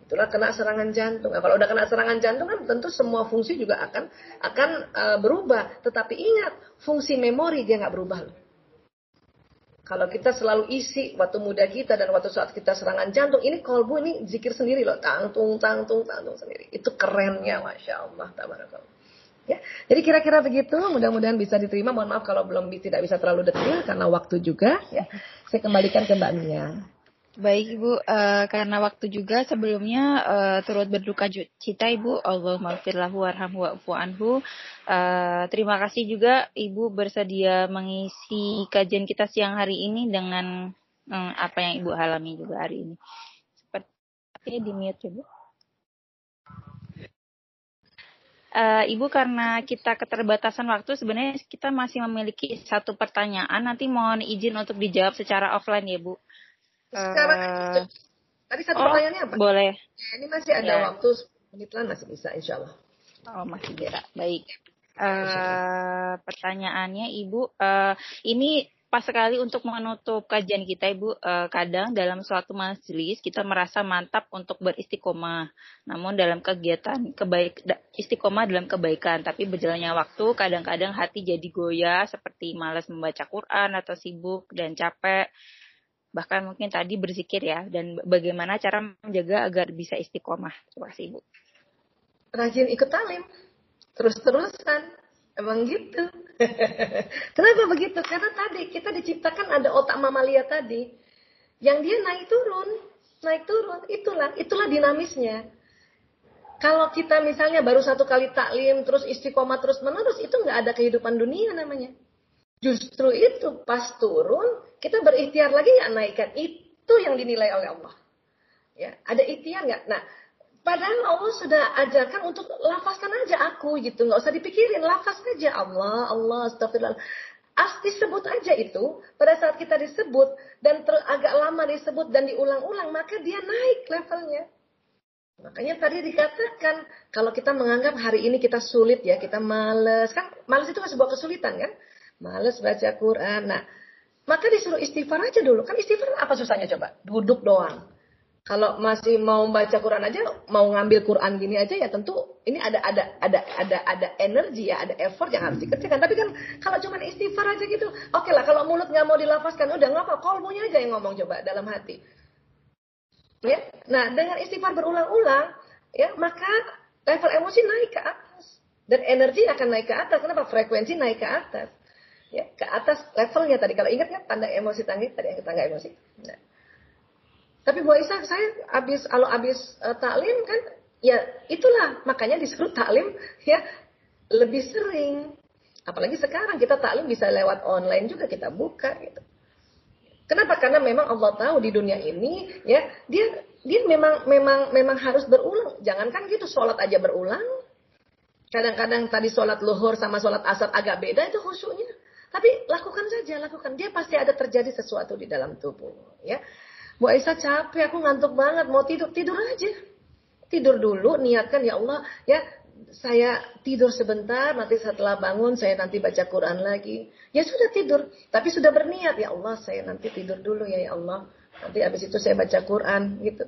itulah kena serangan jantung. Nah, kalau udah kena serangan jantung kan tentu semua fungsi juga akan akan uh, berubah. Tetapi ingat, fungsi memori dia nggak berubah loh. Kalau kita selalu isi waktu muda kita dan waktu saat kita serangan jantung, ini kolbu ini zikir sendiri loh, tangtung, tangtung, tangtung sendiri. Itu kerennya, masya Allah, tabarakallah. Ya, jadi kira-kira begitu. Mudah-mudahan bisa diterima. Mohon maaf kalau belum tidak bisa terlalu detail karena waktu juga. Ya, saya kembalikan ke Mbak Mia. Baik Ibu, uh, karena waktu juga sebelumnya uh, turut berduka cita Ibu, Allah maafirlahu warhamhu wa'fu anhu. Uh, terima kasih juga Ibu bersedia mengisi kajian kita siang hari ini dengan um, apa yang Ibu alami juga hari ini. Seperti di mute Ibu. Uh, Ibu karena kita keterbatasan waktu sebenarnya kita masih memiliki satu pertanyaan nanti mohon izin untuk dijawab secara offline ya Bu. Sekarang uh, tadi satu oh, pertanyaannya apa? Boleh. Ya, ini masih ada ya. waktu menit lah masih bisa insya Allah. Oh masih bisa. Baik. Uh, pertanyaannya Ibu, uh, ini pas sekali untuk menutup kajian kita Ibu. Uh, kadang dalam suatu majelis kita merasa mantap untuk beristiqomah. Namun dalam kegiatan kebaik istiqomah dalam kebaikan, tapi berjalannya waktu kadang-kadang hati jadi goyah seperti malas membaca Quran atau sibuk dan capek bahkan mungkin tadi berzikir ya dan bagaimana cara menjaga agar bisa istiqomah. Terima kasih ibu rajin ikut talim. Terus-terusan. Emang gitu. Kenapa begitu? Karena tadi kita diciptakan ada otak mamalia tadi. Yang dia naik turun naik turun. Itulah itulah dinamisnya. Kalau kita misalnya baru satu kali taklim terus istiqomah terus menerus itu nggak ada kehidupan dunia namanya Justru itu pas turun kita berikhtiar lagi nggak naikkan itu yang dinilai oleh Allah. Ya, ada ikhtiar nggak? Nah, padahal Allah sudah ajarkan untuk lafazkan aja aku gitu, nggak usah dipikirin, lafaz saja Allah, Allah, astagfirullah. As disebut aja itu, pada saat kita disebut dan ter, agak lama disebut dan diulang-ulang, maka dia naik levelnya. Makanya tadi dikatakan kalau kita menganggap hari ini kita sulit ya, kita males kan, males itu kan sebuah kesulitan kan, males baca Quran. Nah, maka disuruh istighfar aja dulu. Kan istighfar apa susahnya coba? Duduk doang. Kalau masih mau baca Quran aja, mau ngambil Quran gini aja ya tentu ini ada ada ada ada ada energi ya, ada effort yang harus dikerjakan. Tapi kan kalau cuma istighfar aja gitu, oke okay lah kalau mulut nggak mau dilafazkan, udah nggak apa, kolmunya aja yang ngomong coba dalam hati. Ya, nah dengan istighfar berulang-ulang, ya maka level emosi naik ke atas dan energi akan naik ke atas. Kenapa? Frekuensi naik ke atas, ya ke atas levelnya tadi. Kalau ingat kan tanda emosi tangga tadi yang tangga emosi. Nah, tapi Bu Aisyah, saya habis kalau habis uh, taklim kan ya itulah makanya disuruh taklim ya lebih sering. Apalagi sekarang kita taklim bisa lewat online juga kita buka gitu. Kenapa? Karena memang Allah tahu di dunia ini ya dia dia memang memang memang harus berulang. Jangankan gitu sholat aja berulang. Kadang-kadang tadi sholat luhur sama sholat asar agak beda itu khusyuknya. Tapi lakukan saja, lakukan. Dia pasti ada terjadi sesuatu di dalam tubuh. Ya, Bu Aisyah capek, aku ngantuk banget, mau tidur, tidur aja. Tidur dulu, niatkan ya Allah, ya saya tidur sebentar, nanti setelah bangun saya nanti baca Quran lagi. Ya sudah tidur, tapi sudah berniat ya Allah, saya nanti tidur dulu ya ya Allah. Nanti habis itu saya baca Quran gitu.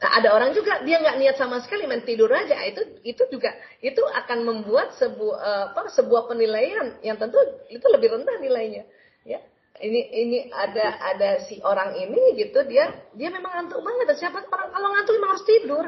Nah, ada orang juga dia nggak niat sama sekali main tidur aja. Itu itu juga itu akan membuat sebuah uh, apa sebuah penilaian yang tentu itu lebih rendah nilainya. Ya ini ini ada ada si orang ini gitu dia dia memang ngantuk banget. Siapa orang kalau ngantuk memang harus tidur.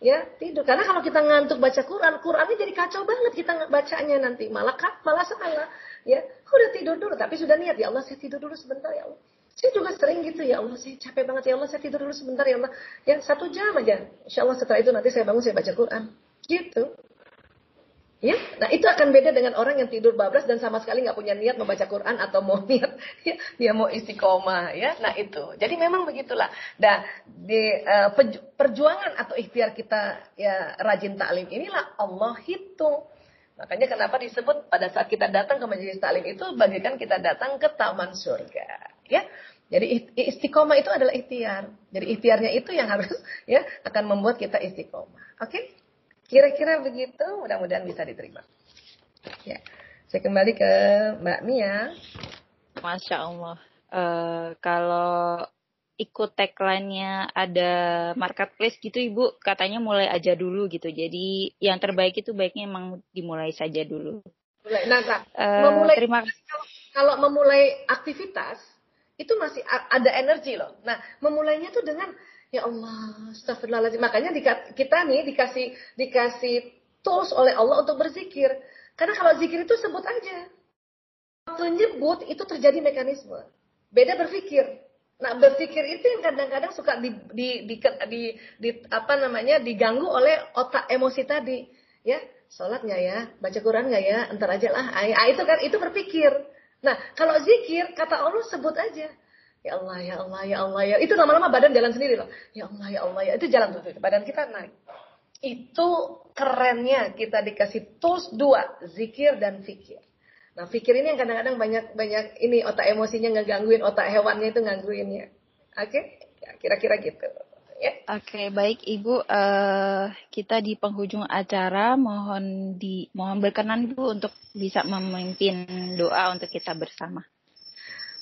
Ya tidur. Karena kalau kita ngantuk baca Quran Qurannya jadi kacau banget kita bacanya nanti. Malah malah salah. Ya udah tidur dulu tapi sudah niat. Ya Allah saya tidur dulu sebentar ya Allah saya juga sering gitu ya Allah saya capek banget ya Allah saya tidur dulu sebentar ya Allah ya satu jam aja Insya Allah setelah itu nanti saya bangun saya baca Quran gitu Ya, nah itu akan beda dengan orang yang tidur bablas dan sama sekali nggak punya niat membaca Quran atau mau niat ya, dia mau istiqomah ya. Nah itu, jadi memang begitulah. Dan di uh, perjuangan atau ikhtiar kita ya rajin taklim inilah Allah hitung. Makanya kenapa disebut pada saat kita datang ke majelis taklim itu bagikan kita datang ke taman surga. Ya, jadi istiqomah itu adalah ikhtiar. Jadi ikhtiarnya itu yang harus ya akan membuat kita istiqomah. Oke? Okay? Kira-kira begitu, mudah-mudahan bisa diterima. Ya, saya kembali ke Mbak Mia. Masya Allah. Uh, kalau ikut tagline-nya ada marketplace gitu Ibu, katanya mulai aja dulu gitu. Jadi yang terbaik itu baiknya emang dimulai saja dulu. Nah, nah uh, memulai terima kasih. Kalau, kalau memulai aktivitas itu masih ada energi loh. Nah, memulainya tuh dengan Ya Allah, astagfirullahaladzim. Makanya kita nih dikasih dikasih tools oleh Allah untuk berzikir. Karena kalau zikir itu sebut aja. Waktu nyebut itu terjadi mekanisme. Beda berpikir. Nah berpikir itu yang kadang-kadang suka di, di, di, di, di apa namanya diganggu oleh otak emosi tadi. Ya, sholat nggak ya, baca Quran nggak ya, entar aja lah. Ah, itu kan itu berpikir. Nah kalau zikir kata Allah sebut aja. Ya Allah, ya Allah, ya Allah, ya. Itu lama-lama badan jalan sendiri loh. Ya Allah, ya Allah, ya. Itu jalan tuh, badan kita naik. Itu kerennya kita dikasih tools dua, zikir dan fikir. Nah, fikir ini yang kadang-kadang banyak banyak ini otak emosinya ngegangguin, otak hewannya itu ngangguinnya. Oke? Okay? Ya, kira-kira gitu. Ya. Oke, okay, baik Ibu, uh, kita di penghujung acara mohon di mohon berkenan Ibu untuk bisa memimpin doa untuk kita bersama.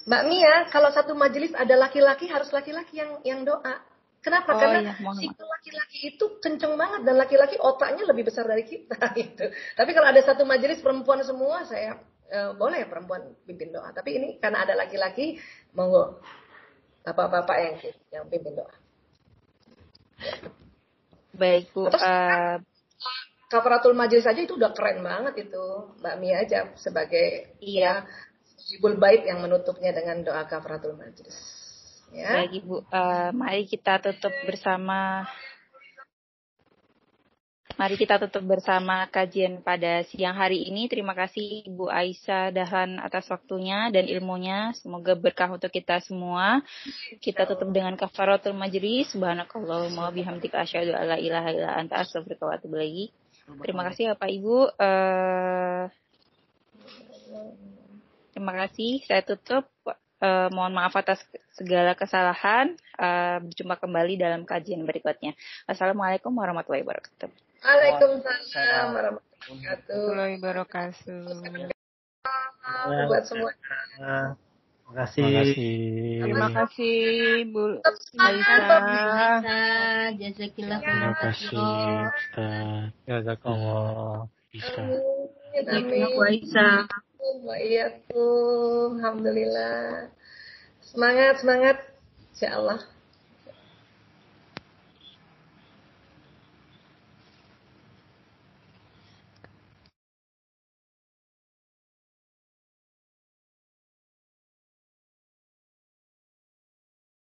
Mbak Mia, kalau satu majelis ada laki-laki harus laki-laki yang yang doa. Kenapa? Oh, Karena iya, si laki-laki itu kenceng banget dan laki-laki otaknya lebih besar dari kita gitu. Tapi kalau ada satu majelis perempuan semua, saya uh, boleh ya perempuan pimpin doa. Tapi ini karena ada laki-laki, monggo bapak-bapak yang yang pimpin doa. Baik Bu. Terus, uh, kafaratul majelis aja itu udah keren banget itu Mbak Mia aja sebagai iya. ya Jibul Bait yang menutupnya dengan doa kafaratul majlis. Ya. Baik Ibu, uh, mari kita tutup bersama Mari kita tutup bersama kajian pada siang hari ini. Terima kasih Ibu Aisyah Dahlan atas waktunya dan ilmunya. Semoga berkah untuk kita semua. Kita tutup dengan kafaratul majlis. Subhanakallahumma bihamdika asyhadu alla ilaha illa anta astaghfiruka wa atubu Terima kasih Bapak Ibu. Uh, terima kasih. Saya tutup. Uh, mohon maaf atas segala kesalahan. Uh, berjumpa kembali dalam kajian berikutnya. Assalamualaikum warahmatullahi wabarakatuh. Waalaikumsalam warahmatullahi wabarakatuh. Buat semua. Terima kasih. Terima kasih Bu Aisyah. Jazakillah Terima kasih Ustaz. Jazakallah. Bisa. Amin. Alhamdulillah. Semangat, semangat. Insya Allah.